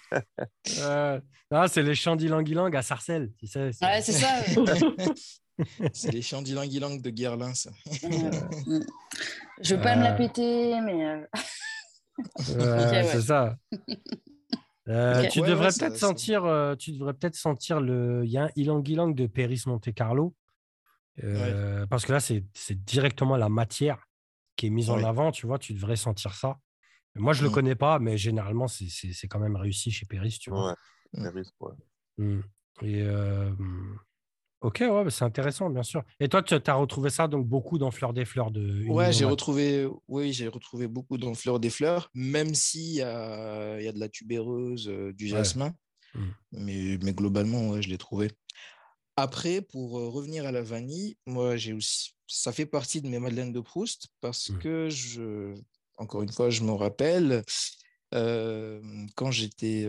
euh, c'est les champs d'Ilang à Sarcelles, tu sais. Ouais, c'est ça. <laughs> c'est les champs d'Ilang de Guerlain, ça. Je veux pas me la euh. péter, mais. Euh. C'est ça. <laughs> tu devrais peut-être sentir, tu devrais peut-être sentir le. Il y a un Ilang de Péris Monte Carlo parce que là, c'est directement la matière qui est mise en avant, tu vois, tu devrais sentir ça. Moi, je ne le mmh. connais pas, mais généralement, c'est quand même réussi chez Péris, tu vois. Ouais, Péris, ouais. Mmh. Et ok, ouais, bah, c'est intéressant, bien sûr. Et toi, tu as retrouvé ça donc beaucoup dans Fleur des Fleurs de. Ouais, j'ai retrouvé, oui, j'ai retrouvé beaucoup dans Fleur des Fleurs, même s'il y a, y a de la tubéreuse, du jasmin. Mmh. Mais, mais globalement, je l'ai trouvé. Après, pour revenir à la vanille, moi, j'ai aussi, ça fait partie de mes madeleines de Proust parce mmh. que je, encore une fois, je me rappelle quand j'étais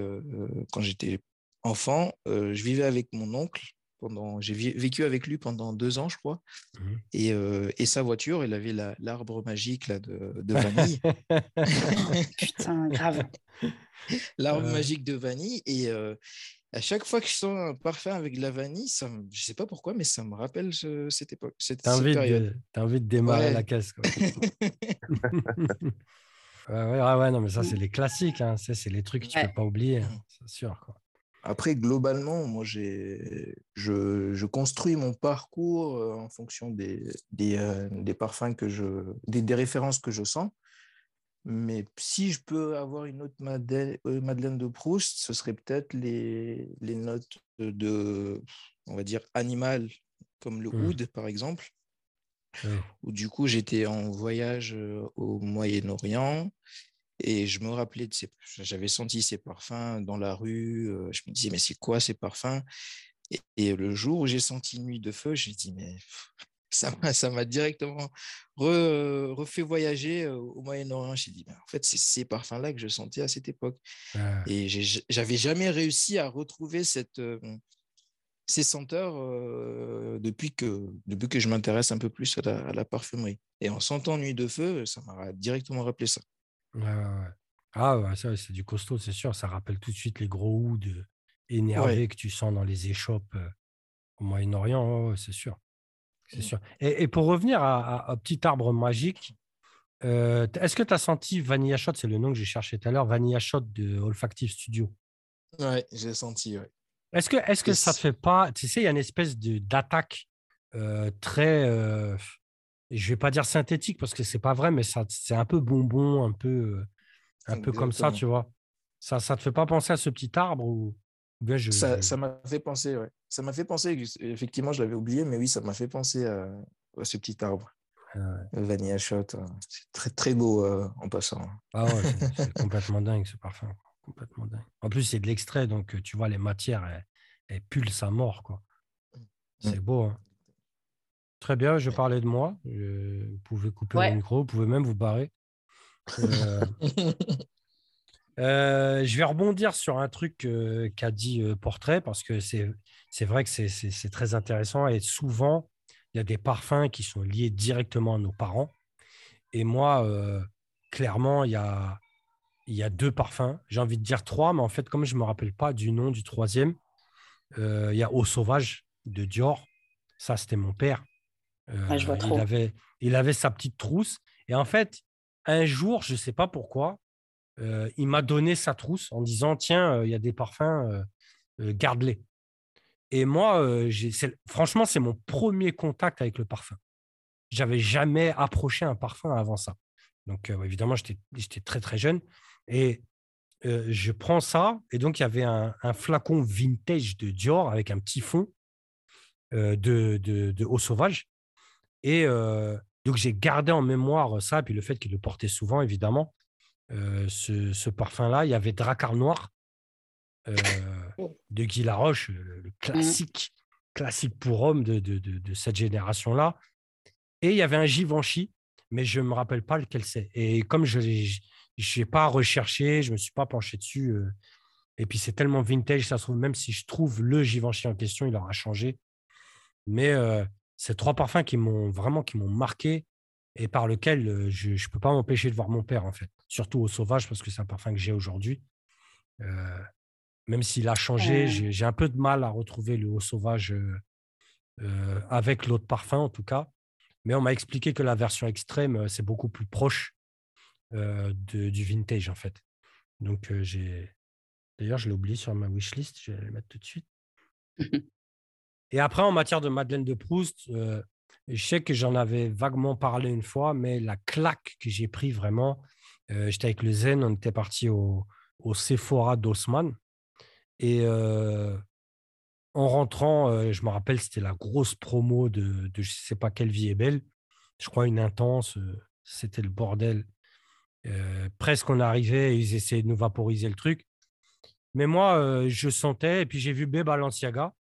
quand j'étais enfant, je vivais avec mon oncle pendant, j'ai vécu avec lui pendant deux ans, je crois, mmh. et, et, sa voiture, elle avait l'arbre magique là de, de vanille. <laughs> Putain, grave. L'arbre magique de vanille et à chaque fois que je sens un parfum avec de la vanille, ça je ne sais pas pourquoi, mais ça me rappelle cette époque. Cette, T'as envie, de, envie de démarrer la caisse. Quoi. <laughs> <laughs> ouais, ouais, non, mais ça, c'est les classiques. Hein. C'est les trucs que tu ne peux pas oublier, hein, c'est sûr. Quoi. Après, globalement, moi, j'ai, je, je, construis mon parcours euh, en fonction des, des, euh, des parfums que je, des, des, références que je sens. Mais si je peux avoir une autre Madeleine, euh, Madeleine de Proust, ce serait peut-être les, les, notes de, on va dire, animal, comme le mmh. oud, par exemple. Où du coup, j'étais en voyage euh, au Moyen-Orient et je me rappelais de ces... J'avais senti ces parfums dans la rue. Euh, je me disais, mais c'est quoi ces parfums? Et, et, le jour où j'ai senti Nuit de Feu, me dit, mais ça m'a, ça m'a directement refait voyager au Moyen-Orient. J'ai dit, en fait, c'est ces parfums-là que je sentais à cette époque. Et j'avais jamais réussi à retrouver cette, ces senteurs depuis, que, depuis que je m'intéresse un peu plus à la, parfumerie. Et en sentant Nuit de Feu, ça m'a directement rappelé ça. Ah, ouais, ça, c'est du costaud, c'est sûr. Ça rappelle tout de suite les gros houds énervés que tu sens dans les échoppes au Moyen-Orient, c'est sûr. C'est mmh. sûr. Et, pour revenir à, Petit Arbre Magique, est-ce que tu as senti Vanilla Shot, c'est le nom que j'ai cherché tout à l'heure, Vanilla Shot de Olfactive Studio? Ouais, j'ai senti, ouais. Est-ce que, est-ce que ça ne fait pas, tu sais, il y a une espèce de, d'attaque très, je ne vais pas dire synthétique parce que c'est pas vrai, mais ça, c'est un peu bonbon, un peu, un peu comme ça, tu vois. Ça ne te fait pas penser à ce petit arbre ou ça, m'a fait penser, ouais. Ça m'a fait penser, effectivement, je l'avais oublié, mais oui, ça m'a fait penser à, ce petit arbre. Ah Vanilla Shot, hein. c'est très très beau euh, en passant. Ah ouais, c'est complètement dingue ce parfum. Complètement dingue. En plus, c'est de l'extrait, donc tu vois, les matières, elles, pulsent à mort. quoi. Mmh. C'est beau. Hein. Très bien, je parlais de moi. vous pouvez couper le micro, vous pouvez même vous barrer. Euh, <laughs> Euh, je vais rebondir sur un truc euh, qu'a dit euh, Portrait parce que c'est vrai que c'est très intéressant et souvent, il y a des parfums qui sont liés directement à nos parents. Et moi, clairement, il y a, y a deux parfums. J'ai envie de dire trois, mais en fait, comme je ne me rappelle pas du nom du troisième, il y a Eau Sauvage de Dior. Ça, c'était mon père. Ah, je vois trop. Il, avait, il avait sa petite trousse. Et en fait, un jour, je ne sais pas pourquoi, euh, il m'a donné sa trousse en disant Tiens, euh, il y a des parfums, euh, garde-les. Et moi, franchement, c'est mon premier contact avec le parfum. J'avais jamais approché un parfum avant ça. Donc, évidemment, j'étais très, très jeune. Et je prends ça. Et donc, il y avait un, flacon vintage de Dior avec un petit fond de, de, eau sauvage. Et donc, j'ai gardé en mémoire ça, puis le fait qu'il le portait souvent, évidemment ce, parfum-là. Il y avait Dracar Noir oh. de Guy Laroche, le, mmh. classique, classique pour homme de, de, cette génération-là. Et il y avait un Givenchy, mais je ne me rappelle pas lequel c'est. Et comme je n'ai pas recherché, je ne me suis pas penché dessus. et puis c'est tellement vintage, ça se trouve, même si je trouve le Givenchy en question, il aura changé. Mais ces trois parfums qui m'ont vraiment qui m'ont marqué et par lequel je ne peux pas m'empêcher de voir mon père, en fait. Surtout au sauvage, parce que c'est un parfum que j'ai aujourd'hui. même s'il a changé, j'ai un peu de mal à retrouver le haut sauvage avec l'autre parfum, en tout cas. Mais on m'a expliqué que la version extrême, c'est beaucoup plus proche de, du vintage, en fait. Donc, j'ai. D'ailleurs, je l'ai oublié sur ma wishlist, je vais le mettre tout de suite. <laughs> Et après, en matière de Madeleine de Proust, je sais que j'en avais vaguement parlé une fois, mais la claque que j'ai pris vraiment, euh, j'étais avec le Zen, on était parti au, Sephora d'Osman. Et euh, en rentrant, euh, je me rappelle, c'était la grosse promo de, je ne sais pas quelle vie est belle. Je crois une intense, c'était le bordel. presque on arrivait, ils essayaient de nous vaporiser le truc. Mais moi, je sentais, et puis j'ai vu B Balenciaga.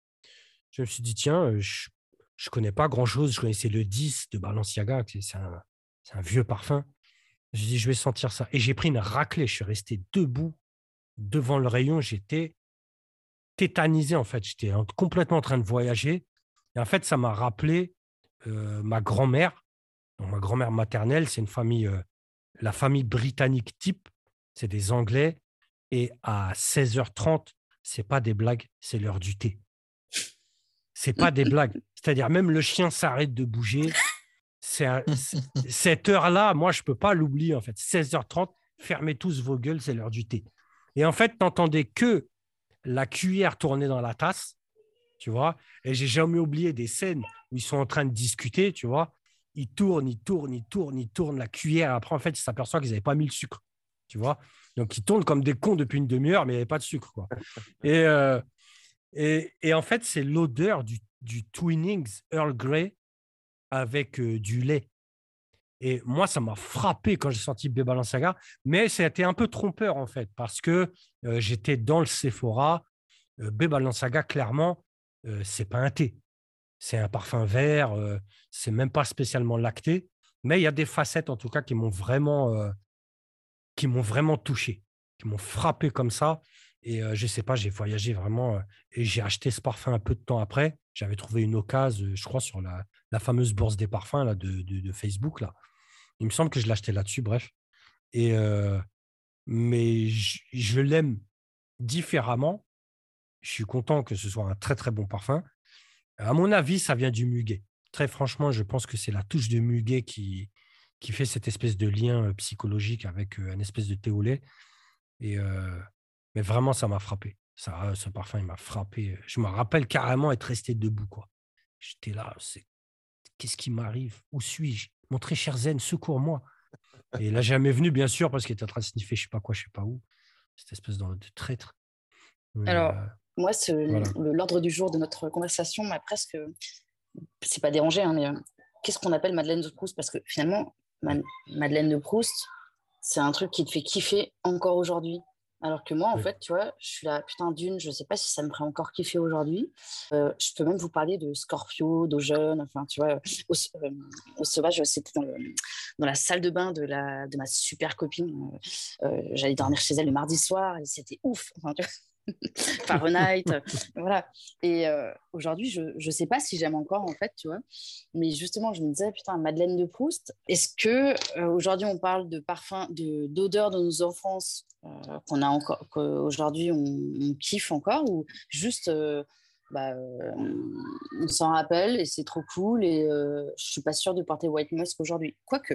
Je me suis dit, tiens, je je connais pas grand-chose. Je connaissais le 10 de Balenciaga, c'est un, un, vieux parfum. Je dit, je vais sentir ça. Et j'ai pris une raclée. Je suis resté debout devant le rayon. J'étais tétanisé, en fait. J'étais complètement en train de voyager. Et en fait, ça m'a rappelé euh, ma grand-mère. ma grand-mère maternelle, c'est une famille, euh, la famille britannique type. C'est des Anglais. Et à 16h30, c'est pas des blagues, c'est l'heure du thé. C'est pas des blagues. C'est-à-dire, même le chien s'arrête de bouger. <laughs> cette heure-là, moi, je ne peux pas l'oublier, en fait. 16h30, fermez tous vos gueules, c'est l'heure du thé. Et en fait, n'entendais que la cuillère tourner dans la tasse, tu vois. Et j'ai jamais oublié des scènes où ils sont en train de discuter, tu vois. Ils tournent, ils tournent, ils tournent, ils tournent la cuillère. Après, en fait, ils s'aperçoivent qu'ils n'avaient pas mis le sucre, tu vois. Donc, ils tournent comme des cons depuis une demi-heure, mais il n'y avait pas de sucre, quoi. <laughs> Et, euh, et, en fait, c'est l'odeur du, du, Twinings Earl Grey avec du lait. Et moi, ça m'a frappé quand j'ai senti B Balenciaga, mais c'était un peu trompeur en fait, parce que j'étais dans le Sephora. B Balenciaga, clairement, c'est pas un thé. c'est un parfum vert, euh, c'est même pas spécialement lacté, mais il y a des facettes en tout cas qui m'ont vraiment, euh, qui m'ont vraiment touché, qui m'ont frappé comme ça. Et je je sais pas, j'ai voyagé vraiment et j'ai acheté ce parfum un peu de temps après. J'avais trouvé une occasion, je crois, sur la, la fameuse bourse des parfums là, de, de, Facebook. Là. Il me semble que je l'achetais là-dessus, bref. Et, mais je, l'aime différemment. Je suis content que ce soit un très très bon parfum. À mon avis, ça vient du muguet. Très franchement, je pense que c'est la touche de muguet qui, qui fait cette espèce de lien psychologique avec un espèce de thé. Et, mais vraiment, ça m'a frappé. Ça, ce parfum, il m'a frappé. Je me rappelle carrément être resté debout. quoi. J'étais là, c'est qu'est-ce qui m'arrive? Où suis-je? Mon très cher Zen, secours-moi. Et là, jamais venu, bien sûr, parce qu'il était en train de sniffer je sais pas quoi, je sais pas où. Cette espèce de, traître. Alors, moi, l'ordre du jour de notre conversation m'a presque. C'est pas dérangé, hein, mais qu'est-ce qu'on appelle Madeleine de Proust? Parce que finalement, Madeleine de Proust, c'est un truc qui te fait kiffer encore aujourd'hui. Alors que moi, en fait, tu vois, je suis là, putain, d'une, je sais pas si ça me ferait encore kiffer aujourd'hui. Euh, je peux même vous parler de Scorpio, d'Ojeune, enfin, tu vois, au, euh, sauvage, c'était dans, dans, la salle de bain de, la, de ma super copine. Euh, j'allais dormir chez elle le mardi soir et c'était ouf. Enfin, tu vois, <laughs> Fahrenheit, <laughs> voilà. Et euh, aujourd'hui, je ne sais pas si j'aime encore, en fait, tu vois. Mais justement, je me disais, putain, Madeleine de Proust, est-ce que euh, aujourd'hui on parle de parfum, d'odeur de, nos enfances euh, qu'on a encore, qu'aujourd'hui on, on, kiffe encore, ou juste. Bah, on s'en rappelle et c'est trop cool et je suis pas sûre de porter White Musk aujourd'hui. Quoique,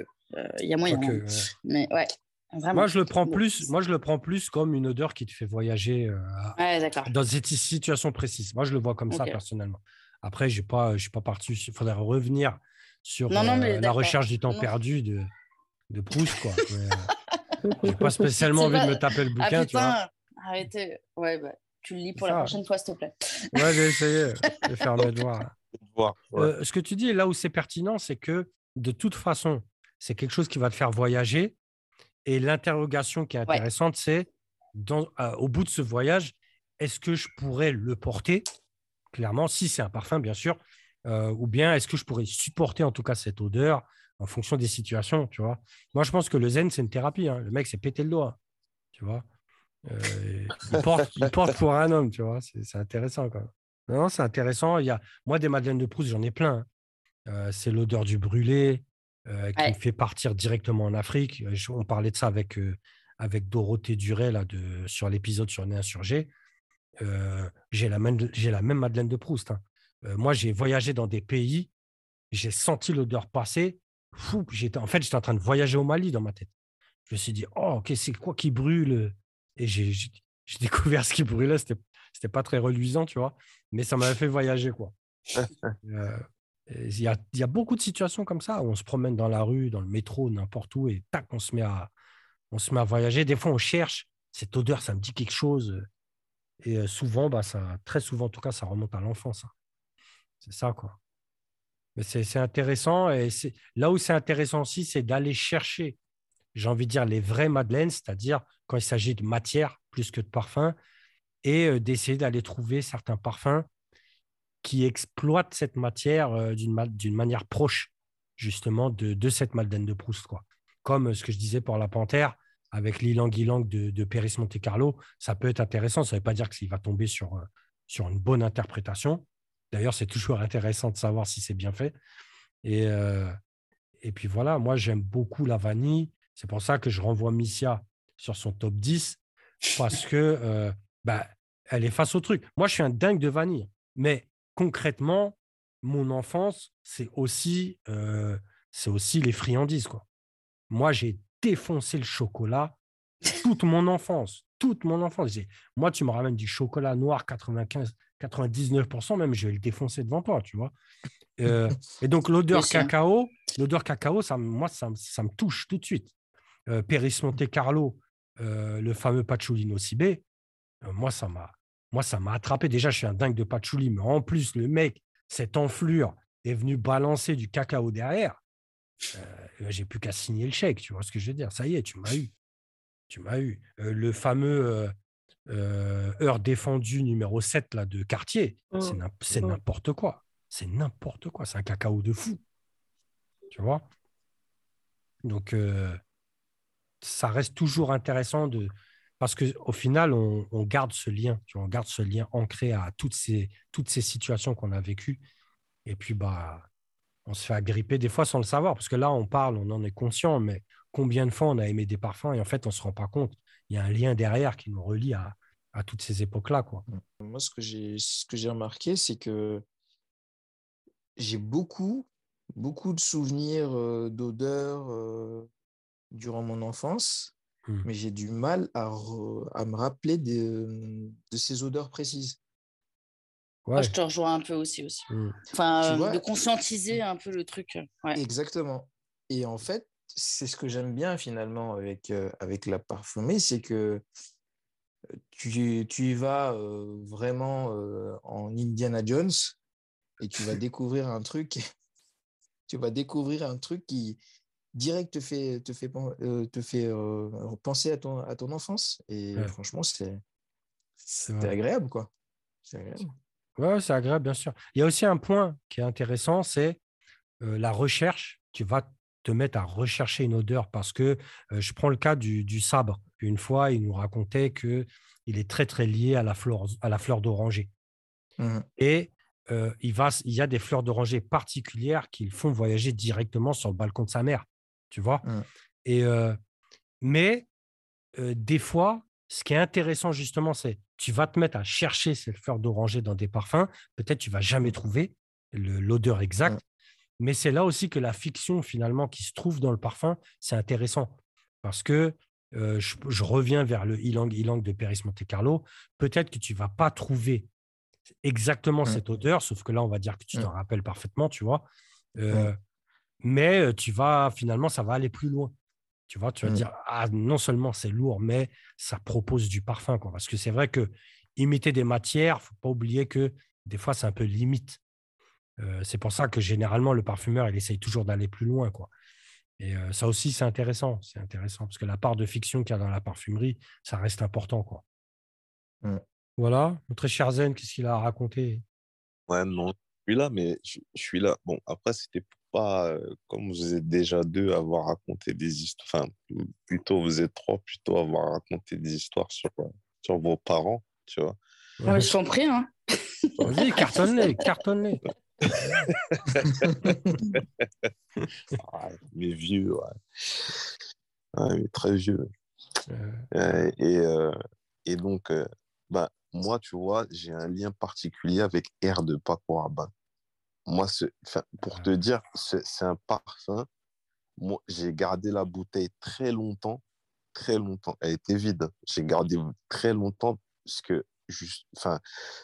il y a moyen. Hein. Mais ouais, moi, je le prends plus. Moi, je le prends plus comme une odeur qui te fait voyager euh, dans cette situation précise. Moi, je le vois comme ça personnellement. Après, j'ai pas, je suis pas parti. Il faudrait revenir sur euh, la recherche du temps perdu de, de Proust, quoi. <laughs> Euh, j'ai pas spécialement envie de me taper le ah, bouquin, tu vois. Arrêtez. Ouais, bah, tu le lis pour la prochaine fois, s'il te plaît. Ouais, j'ai essayé de faire mes devoirs. ce que tu dis là où c'est pertinent, c'est que de toute façon, c'est quelque chose qui va te faire voyager et l'interrogation qui est intéressante, c'est au bout de ce voyage, est-ce que je pourrais le porter? Clairement, si c'est un parfum, bien sûr. Euh, ou bien est-ce que je pourrais supporter en tout cas cette odeur en fonction des situations, tu vois? Moi, je pense que le zen, c'est une thérapie. Hein. Le mec s'est pété le doigt, tu vois? Euh, il, porte, il, porte, pour un homme, tu vois? C'est intéressant, Non, c'est intéressant. Il y a... Moi, des madeleines de Proust, j'en ai plein. Hein. Euh, c'est l'odeur du brûlé, euh, qui me fait partir directement en Afrique. Euh, on parlait de ça avec, euh, avec Dorothée Duret là, de, sur l'épisode sur Né Insurgé. j'ai la, même, la même Madeleine de Proust. Hein. moi, j'ai voyagé dans des pays, j'ai senti l'odeur passer. Fou, en fait, j'étais en train de voyager au Mali dans ma tête. Je me suis dit, oh, okay, c'est quoi qui brûle? Et j'ai découvert ce qui brûlait. C'était c'était pas très reluisant, tu vois, mais ça m'avait fait voyager, quoi. <laughs> Il y, a, beaucoup de situations comme ça où on se promène dans la rue, dans le métro, n'importe où, et tac, on se, met à, voyager. Des fois, on cherche cette odeur, ça me dit quelque chose. Et euh, souvent, bah, ça, très souvent, en tout cas, ça remonte à l'enfance. Hein. C'est ça, quoi. Mais c'est intéressant. Et là où c'est intéressant aussi, c'est d'aller chercher, j'ai envie de dire, les vraies madeleines, c'est-à-dire quand il s'agit de matière plus que de parfum, et euh, d'essayer d'aller trouver certains parfums qui exploite cette matière euh, d'une manière proche, justement, de, cette Madeleine de Proust. Quoi. Comme euh, ce que je disais pour la Panthère, avec l'ilang ilang de, de Monte Carlo, ça peut être intéressant. Ça ne veut pas dire qu'il va tomber sur, euh, sur une bonne interprétation. D'ailleurs, c'est toujours <laughs> intéressant de savoir si c'est bien fait. Et, et puis voilà, moi, j'aime beaucoup la vanille. C'est pour ça que je renvoie Missia sur son top 10, parce que bah, elle est face au truc. Moi, je suis un dingue de vanille. Mais concrètement, mon enfance, c'est aussi, euh, c'est aussi les friandises. Quoi. Moi, j'ai défoncé le chocolat toute mon enfance. Toute mon enfance. Moi, tu me ramènes du chocolat noir 95, 99%, même je vais le défoncer devant toi, tu vois. Euh, et donc, <laughs> l'odeur cacao, l'odeur cacao, ça, moi, ça, me touche tout de suite. Euh, Péris Monte Carlo, le fameux Pachulino Cibé, moi, ça m'a moi, ça m'a attrapé. Déjà, je suis un dingue de patchouli, mais en plus, le mec, cette enflure, est venu balancer du cacao derrière. Euh, j'ai plus qu'à signer le chèque, tu vois ce que je veux dire. Ça y est, tu m'as eu. Tu m'as eu. Euh, le fameux euh, heure défendue numéro 7 là, de quartier, c'est mmh. Mmh. n'importe quoi. c'est n'importe quoi. C'est un cacao de fou. Tu vois? Donc, ça reste toujours intéressant de. Parce qu'au final, on, garde ce lien, tu vois, on garde ce lien ancré à toutes ces, toutes ces situations qu'on a vécues. Et puis, bah, on se fait agripper des fois sans le savoir, parce que là, on parle, on en est conscient, mais combien de fois on a aimé des parfums et en fait, on ne se rend pas compte. Il y a un lien derrière qui nous relie à, à toutes ces époques-là. Quoi. Moi, ce que j'ai remarqué, c'est que j'ai beaucoup, beaucoup de souvenirs euh, d'odeurs euh, durant mon enfance, mmh. mais j'ai du mal à, à me rappeler de, de, ces odeurs précises. Moi, je te rejoins un peu aussi. aussi. Mmh. Enfin, euh, de conscientiser un peu le truc. Exactement. Et en fait, c'est ce que j'aime bien finalement avec, avec la parfumée, c'est que tu, tu y vas vraiment en Indiana Jones et tu vas <laughs> découvrir un truc, tu vas découvrir un truc qui direct te fait, te fait, te fait penser à ton, à ton enfance. Et franchement, c'est agréable, quoi. C'est agréable. Ouais, c'est agréable, bien sûr. Il y a aussi un point qui est intéressant, c'est la recherche. Tu vas te mettre à rechercher une odeur parce que je prends le cas du, du sabre. Une fois, il nous racontait que il est très très lié à la fleur, à la fleur d'oranger. Mmh. Et il, va, il y a des fleurs d'oranger particulières qui font voyager directement sur le balcon de sa mère, tu vois? Mmh. Et, mais des fois, ce qui est intéressant justement, c'est tu vas te mettre à chercher ces fleurs d'oranger dans des parfums. Peut-être tu vas jamais trouver l'odeur exacte. Mmh. Mais c'est là aussi que la fiction finalement qui se trouve dans le parfum, c'est intéressant parce que je, reviens vers le Ilang Ilang de Paris Monte Carlo. Peut-être que tu vas pas trouver exactement mmh. cette odeur, sauf que là, on va dire que tu t'en rappelles parfaitement, tu vois? Mais tu vas, finalement, ça va aller plus loin. Tu vois, tu vas dire, ah, non seulement c'est lourd, mais ça propose du parfum. Quoi. Parce que c'est vrai que imiter des matières, faut pas oublier que des fois, c'est un peu limite. c'est pour ça que généralement, le parfumeur, il essaye toujours d'aller plus loin. Quoi. Et ça aussi, c'est intéressant. C'est intéressant parce que la part de fiction qu'il y a dans la parfumerie, ça reste important. Quoi. Mmh. Voilà. Notre cher Zen, qu'est-ce qu'il a raconté Ouais, non, je suis là, mais je, suis là. Bon, après, c'était pas, comme vous êtes déjà deux, avoir raconté des histoires. Enfin, plutôt, vous êtes trois, plutôt avoir raconté des histoires sur, sur vos parents, tu vois. Ouais, je t'en prie, hein. Vas-y, cartonne-les, cartonne-les. <laughs> mais vieux, ouais. très vieux. et, euh, et donc, euh, bah, moi, tu vois, j'ai un lien particulier avec Air de Paco Rabanne. Moi, pour te dire, c'est un parfum. Moi, j'ai gardé la bouteille très longtemps, très longtemps. Elle était vide. J'ai gardé très longtemps parce que juste, enfin,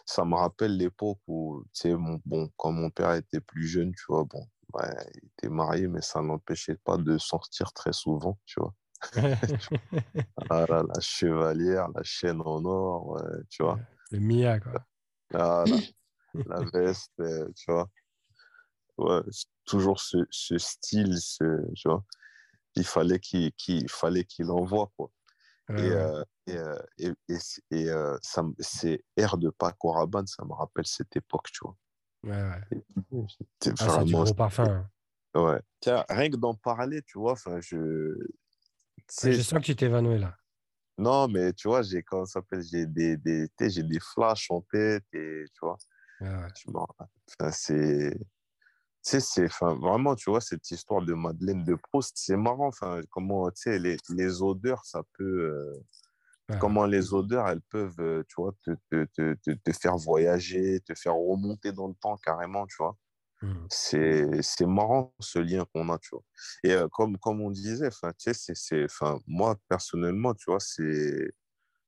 ça me rappelle l'époque où, tu sais, mon, bon, quand mon père était plus jeune, tu vois, bon, il était marié, mais ça n'empêchait pas de sortir très souvent, tu vois. <laughs> ah la chevalière, la chaîne en or, tu vois. Le Mia, quoi. Ah, <laughs> la, veste, euh, tu vois. Ouais, toujours ce, ce style, ce, tu vois. Il fallait qu'il fallait qu'il envoie, quoi. Et, euh, euh, et, et, et, ça, c'est Air de Paco Rabanne, ça me rappelle cette époque, tu vois. Ouais, ouais. C'était ah, vraiment. gros parfum. Hein. Ouais. Tiens, rien que d'en parler, tu vois, enfin, je. je sens que tu t'évanouis là. Non, mais tu vois, j'ai, comment s'appelle, j'ai des, des, j'ai des flashs en tête et tu vois. Ouais, ouais. Enfin, c'est c'est enfin, vraiment, tu vois, cette histoire de Madeleine de Proust, c'est marrant. Enfin, comment, tu sais, les, les, odeurs, ça peut. Euh, comment les odeurs, elles peuvent, euh, tu vois, te, te, te, te, faire voyager, te faire remonter dans le temps carrément, tu vois. Mmh. C'est, c'est marrant ce lien qu'on a, tu vois. Et euh, comme, comme on disait, enfin, tu sais, c'est, moi, personnellement, tu vois, c'est,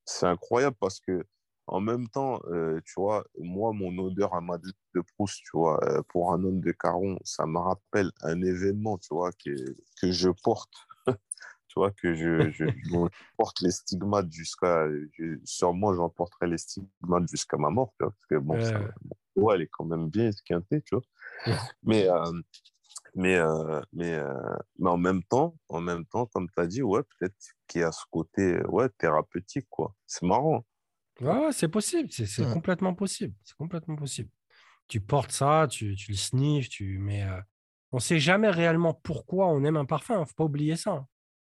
c'est incroyable parce que en même temps, euh, tu vois, moi, mon odeur à Madeleine de Proust, tu vois, euh, pour un homme de Caron, ça me rappelle un événement, tu vois, que, que je porte, <laughs> tu vois, que je, je, <laughs> porte les stigmates jusqu'à, sur moi, j'en porterai les stigmates jusqu'à ma mort, tu vois, parce que bon, ça, ouais, elle est quand même bien esquintée, tu vois. <laughs> mais, euh, mais, mais, mais en même temps, en même temps, comme tu as dit, ouais, peut-être qu'il y a ce côté ouais, thérapeutique, quoi. C'est marrant. Ouais, c'est possible, c'est complètement possible. C'est complètement possible. tu portes ça, tu, tu le sniffes, tu, mais euh, on ne sait jamais réellement pourquoi on aime un parfum. Il ne faut pas oublier ça.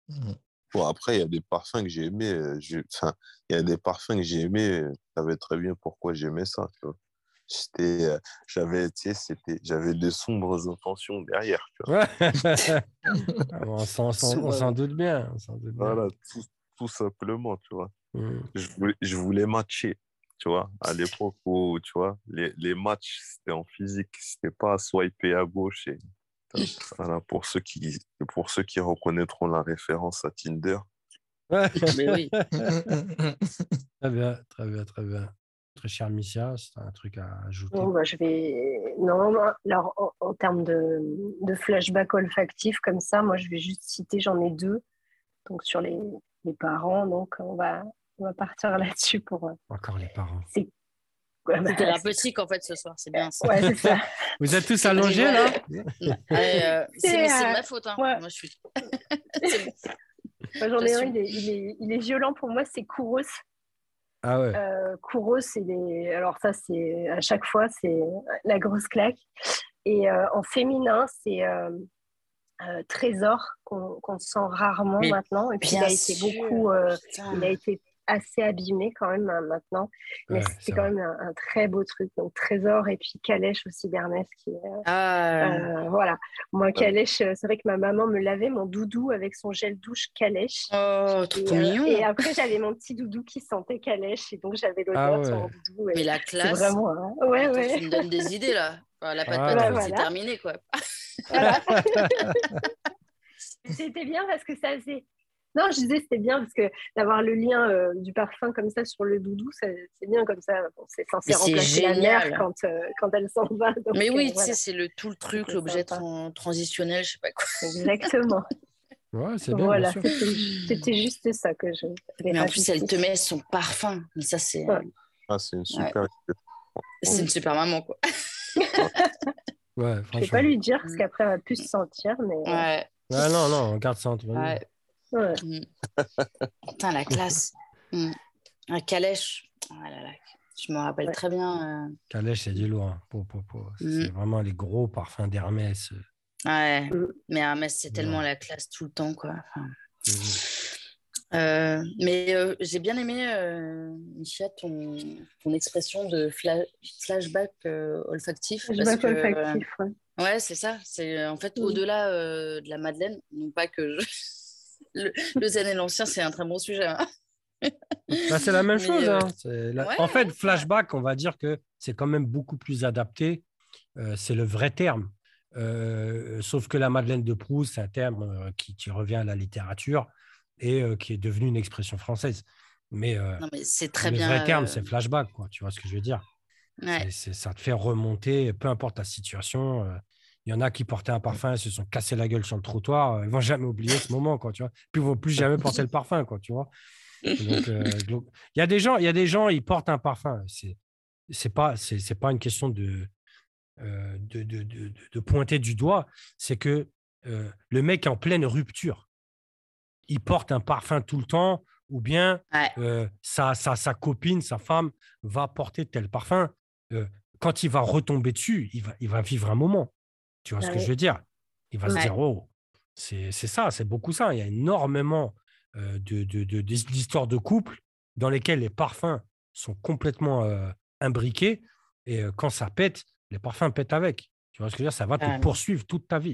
Mhm. Bon, après, il y a des parfums que j'ai aimés. euh, je- Enfin, il y a des parfums que j'ai aimés. euh, Je savais très bien pourquoi j'aimais ça. Tu vois. J'étais, euh, j'avais, tu sais, c'était, j'avais de sombres intentions derrière. Tu vois. Ouais. <laughs> <laughs> on s'en doute bien. on s'en doute bien. Voilà, tout, tout simplement, tu vois. Mm. Je voulais, je voulais matcher, tu vois, à l'époque où, tu vois, les, les matchs, c'était en physique, c'était pas à swiper à gauche. Et, voilà, pour ceux qui, pour ceux qui reconnaîtront la référence à Tinder. Mais oui. <laughs> Très bien, très bien, très bien. Très cher Missia, c'est un truc à ajouter. Bon, bah, je vais. Non, non, alors en, en termes de, de flashback olfactif comme ça, moi je vais juste citer, j'en ai deux. Donc sur les, les parents, donc on va, on va partir <laughs> là-dessus pour. euh, Encore les parents. ouais, bah, C'est thérapeutique en fait ce soir, c'est bien ça. Ouais, c'est ça. <laughs> Vous êtes tous allongés là <laughs> euh, c'est de euh, ma faute. Hein. ouais. Moi, je suis... Moi, j'en ai un, il est, il, est, il est violent pour moi, c'est Kouros. Ah ouais. Euh, Kouros, il est... alors ça, c'est à chaque fois, c'est la grosse claque. Et euh, en féminin, c'est euh, Trésor qu'on qu'on sent rarement Mais maintenant. Et puis, il a été sûr. beaucoup, euh, il a été assez abîmé quand même hein, maintenant. Mais Ouais, c'est c'est quand même un, un très beau truc. Donc Trésor et puis Calèche aussi d'Hermès qui euh, Ah, euh, voilà. Moi, Calèche, euh, c'est vrai que ma maman me lavait mon doudou avec son gel douche Calèche. oh, trop Et, euh, mignon. et après, j'avais mon petit doudou qui sentait calèche et donc j'avais l'odeur Ah sur ouais. mon doudou. et Mais la classe. vraiment. hein. Ouais, Attends, ouais. Tu me donnes des idées là. Enfin, la patte Ah patte, ouais. c'est Voilà. terminé quoi. <laughs> Voilà. <laughs> C'était bien parce que ça faisait. Non, je disais c'était bien parce que d'avoir le lien euh, du parfum comme ça sur le doudou, c'est bien comme ça. Bon, c'est censé remplacer la génial. mère quand, euh, quand elle s'en va. donc, Mais euh, oui, tu voilà. sais, c'est le tout le truc, l'objet tran- transitionnel, je sais pas quoi. Exactement. Ouais, c'est bien, voilà, c'était juste ça que je. Mais en plus, elle te met son parfum. Mais ça, c'est Ouais. Ah, c'est une super c'est une super maman quoi. <laughs> Ouais, Je vais franchement. pas lui dire parce Mm. qu'après elle va plus se sentir, mais. Ouais. Ouais, non, non, on garde ça entre nous. ouais. ouais. Mm. Putain, la classe. Mm. Un calèche. Oh là là. Je me rappelle Ouais. très bien. euh, Calèche, c'est du lourd. hein. Po, po, po. C'est Mm. c'est vraiment les gros parfums d'Hermès. euh, Ouais. Mais Hermès, c'est tellement Ouais. la classe tout le temps, quoi. Enfin, euh, mais euh, j'ai bien aimé, euh, Micha, ton, ton expression de fla- flashback euh, olfactif. Parce que, olfactif, ouais. euh, ouais, c'est ça. C'est en fait au-delà euh, de la Madeleine, non pas que je... <laughs> le, le zen et l'ancien, c'est un très bon sujet. hein. Bah, c'est la même Mais, chose. euh, hein. C'est la- ouais, en fait, flashback, on va dire que c'est quand même beaucoup plus adapté. Euh, c'est le vrai terme. Euh, sauf que la Madeleine de Proust, c'est un terme euh, qui, qui revient à la littérature et euh, qui est devenu une expression française. Mais, euh, Non, mais c'est très le bien. vrai terme, c'est flashback. Quoi. Tu vois ce que je veux dire? Ouais. C'est- c'est- Ça te fait remonter, peu importe la situation. Il y en a qui portaient un parfum et se sont cassés la gueule sur le trottoir. Ils vont jamais oublier ce moment, quoi, tu vois? Puis ils vont plus jamais porter le parfum, quoi, tu vois? Donc, <laughs> il y a des gens, il y a des gens, ils portent un parfum. C'est, c'est pas, c'est, c'est pas une question de, euh, de, de, de- de- de pointer du doigt. C'est que euh, le mec est en pleine rupture. Il porte un parfum tout le temps, ou bien Ouais. euh, sa, sa, sa copine, sa femme va porter tel parfum. Euh, quand il va retomber dessus, il va, il va vivre un moment. Tu vois ce Ah que je veux dire? Il va se dire, oh, c'est ça, c'est beaucoup ça. Il y a énormément euh, de, de, de- d'histoires de couple dans lesquelles les parfums sont complètement imbriqués. Et quand ça pète, les parfums pètent avec. Tu vois ce que je veux dire? Ça va te poursuivre toute ta vie.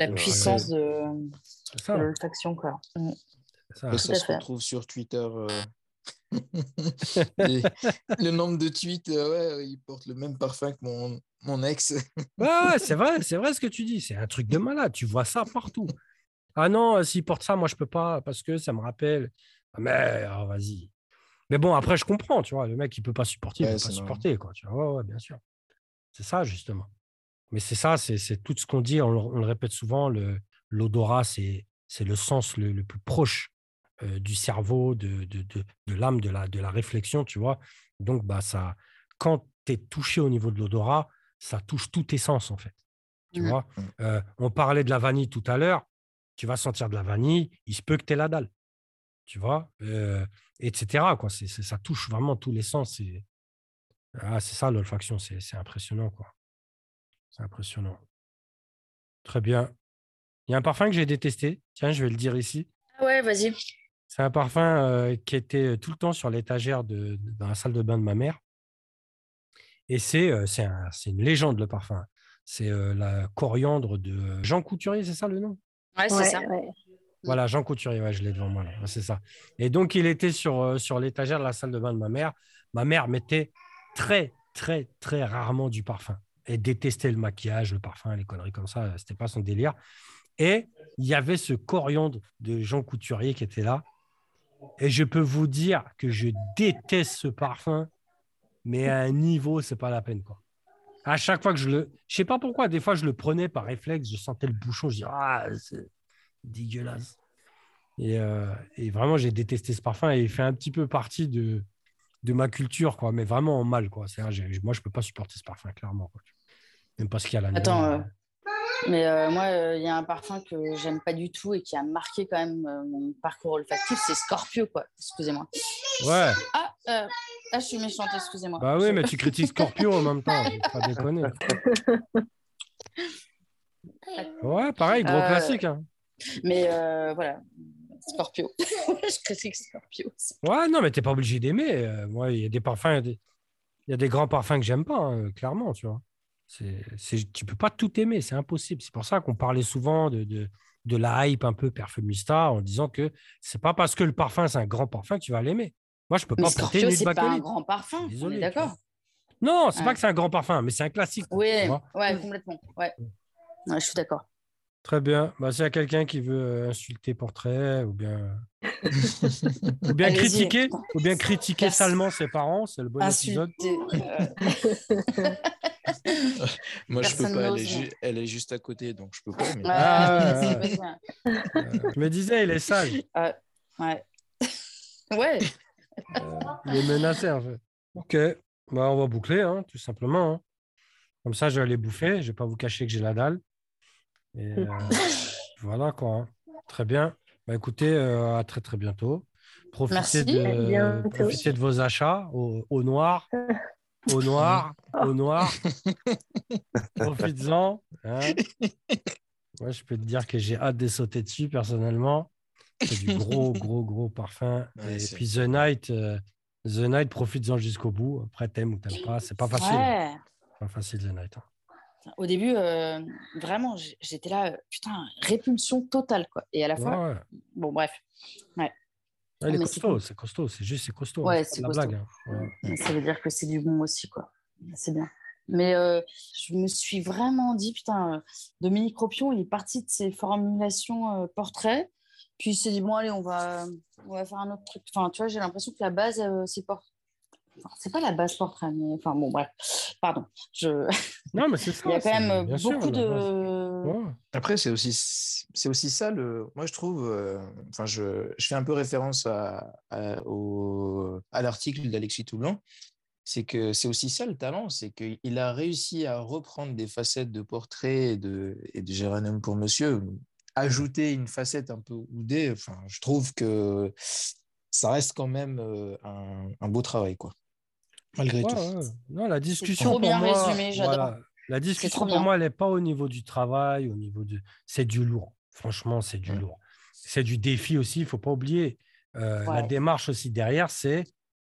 La Ouais. puissance de, de ça. l'olfaction, quoi. Mm. ça. Se retrouve sur Twitter. euh, <laughs> le nombre de tweets, euh, ouais, il porte le même parfum que mon, mon ex. <laughs> Ouais, ouais, c'est vrai, c'est vrai ce que tu dis. C'est un truc de malade. Tu vois ça partout. Ah non, euh, s'il porte ça, moi je peux pas parce que ça me rappelle. Ah, Mais ah, vas-y. Mais bon, après je comprends, tu vois. Le mec il peut pas supporter, il Ouais, peut pas normal. supporter, quoi. Tu vois, ouais, ouais, bien sûr. C'est ça justement. Mais c'est ça, c'est tout ce qu'on dit. On, le- on le répète souvent. L'odorat, c'est le sens le, le plus proche euh, du cerveau, de, de, de, de l'âme, de la, de la réflexion, tu vois. Donc, bah, ça, quand tu es touché au niveau de l'odorat, ça touche tous tes sens, en fait. Tu Mm. vois. Euh, On parlait de la vanille tout à l'heure. Tu vas sentir de la vanille, il se peut que tu aies la dalle. Tu vois Euh, Etc. Quoi. Ça touche vraiment tous les sens. C'est, Ah, c'est ça, l'olfaction, c'est c'est impressionnant, quoi. C'est impressionnant. Très bien. Il y a un parfum que j'ai détesté. Tiens, je vais le dire ici. Ah ouais, vas-y. C'est un parfum euh, qui était tout le temps sur l'étagère de, de- dans la salle de bain de ma mère. Et c'est euh, c'est un- c'est une légende, le parfum. C'est euh, la coriandre de Jean Couturier, c'est ça le nom? Ouais, c'est Ouais, ça. ouais. Voilà, Jean Couturier, ouais, je l'ai devant moi, c'est ça. Et donc, il était sur, euh, sur l'étagère de la salle de bain de ma mère. Ma mère mettait très, très, très rarement du parfum. Elle détestait le maquillage, le parfum, les conneries comme ça. C'était pas son délire. Et il y avait ce coriandre de Jean Couturier qui était là. Et je peux vous dire que je déteste ce parfum, mais à un niveau, c'est pas la peine, quoi. À chaque fois que je le. Je sais pas pourquoi, des fois, je le prenais par réflexe, je sentais le bouchon, je dis Ah, c'est dégueulasse. Et, euh, et vraiment, j'ai détesté ce parfum et il fait un petit peu partie de, de ma culture, quoi, mais vraiment en mal. Quoi. Moi, je peux pas supporter ce parfum, clairement. Même parce qu'il y a la Attends, euh, Mais euh, moi, euh, il y a un parfum que j'aime pas du tout et qui a marqué quand même mon parcours olfactif, c'est Scorpio, quoi. Excusez-moi. Ouais, Ah, ah, je suis méchante, excusez-moi. bah oui, mais tu critiques Scorpio en même temps. Pas déconner. <laughs> Ouais, pareil, gros classique. hein. Mais voilà, Scorpio. <laughs> je critique Scorpio. Ouais, non, mais t'es pas obligé d'aimer. Moi, il y a des parfums, il y a des, il y a des grands parfums que j'aime pas, hein, clairement, tu vois. C'est, c'est, tu peux pas tout aimer, c'est impossible. C'est pour ça qu'on parlait souvent de, de, de la hype un peu perfumista en disant que c'est pas parce que le parfum c'est un grand parfum que tu vas l'aimer. Moi, je peux Mais pas porter Scorpio, une c'est pas un grand parfum, Désolé, on est d'accord. Non, c'est Ouais. pas que c'est un grand parfum, mais c'est un classique. Oui, ouais, complètement. Ouais. Ouais, je suis d'accord. Très bien. Bah, s'il y a quelqu'un qui veut euh, insulter portrait ou bien, <laughs> ou bien Allez-y. critiquer, ou bien critiquer Merci. salement ses parents, c'est le bon épisode. <laughs> Euh, Moi, je peux pas. Elle est, n'ose, ju- elle est juste à côté, donc je peux pas. mais- ouais, Ah. <laughs> Euh, je me disais, il est sage. Ouais. <laughs> Ouais. Euh, il est menacé, en fait. Ok, bah, on va boucler, hein, tout simplement. hein. Comme ça, je vais aller bouffer. Je vais pas vous cacher que j'ai la dalle. Et euh, <laughs> voilà, quoi. hein. Très bien. Bah, écoutez, euh, à très, très bientôt. Profitez, Merci. de, profitez vos achats au, au noir. Au noir, au noir. <laughs> Profites-en. hein. Moi, je peux te dire que j'ai hâte de sauter dessus, personnellement. C'est du gros, <laughs> gros, gros parfum. Ouais, et puis The Night, euh, The Night, profites-en jusqu'au bout. Après, t'aimes ou t'aimes pas. C'est pas facile. Ouais. Pas facile, The Night. hein. Au début, euh, vraiment, j'étais là, euh, putain, répulsion totale, quoi. Et à la ouais. bon, bref, Ouais, est mais c'est costaud, c'est costaud. C'est juste, c'est costaud. Ouais, hein, c'est de la costaud. blague. hein. Ouais. ça veut dire que c'est du bon aussi, quoi. C'est bien. Mais euh, je me suis vraiment dit, putain, euh, Dominique Ropion, il est parti de ses formulations euh, portraits, puis il s'est dit, bon, allez, on va, on va faire un autre truc. Enfin, tu vois, j'ai l'impression que la base, euh, c'est portrait. Enfin, c'est pas la base portrait, mais enfin, bon, bref, pardon. Je... Non, mais <laughs> c'est ça. Il y a quand c'est- même sûr, beaucoup de. Ouais. Après, c'est aussi, c'est aussi ça, le, moi je trouve, euh, enfin, je, je fais un peu référence à, à, au- à l'article d'Alexis Toublanc, c'est que c'est aussi ça le talent, c'est qu'il a réussi à reprendre des facettes de portrait et de, et de Géranium pour Monsieur, ajouter une facette un peu oudée, enfin, je trouve que ça reste quand même euh, un, un beau travail, quoi, malgré Ouais, tout. ouais. Non, la discussion trop pour bien moi, résumé, j'adore. voilà, la discussion pour moi, elle n'est pas au niveau du travail, au niveau de. C'est du lourd. Franchement, c'est du Ouais. lourd. C'est du défi aussi. Il faut pas oublier. Euh, La démarche aussi derrière, c'est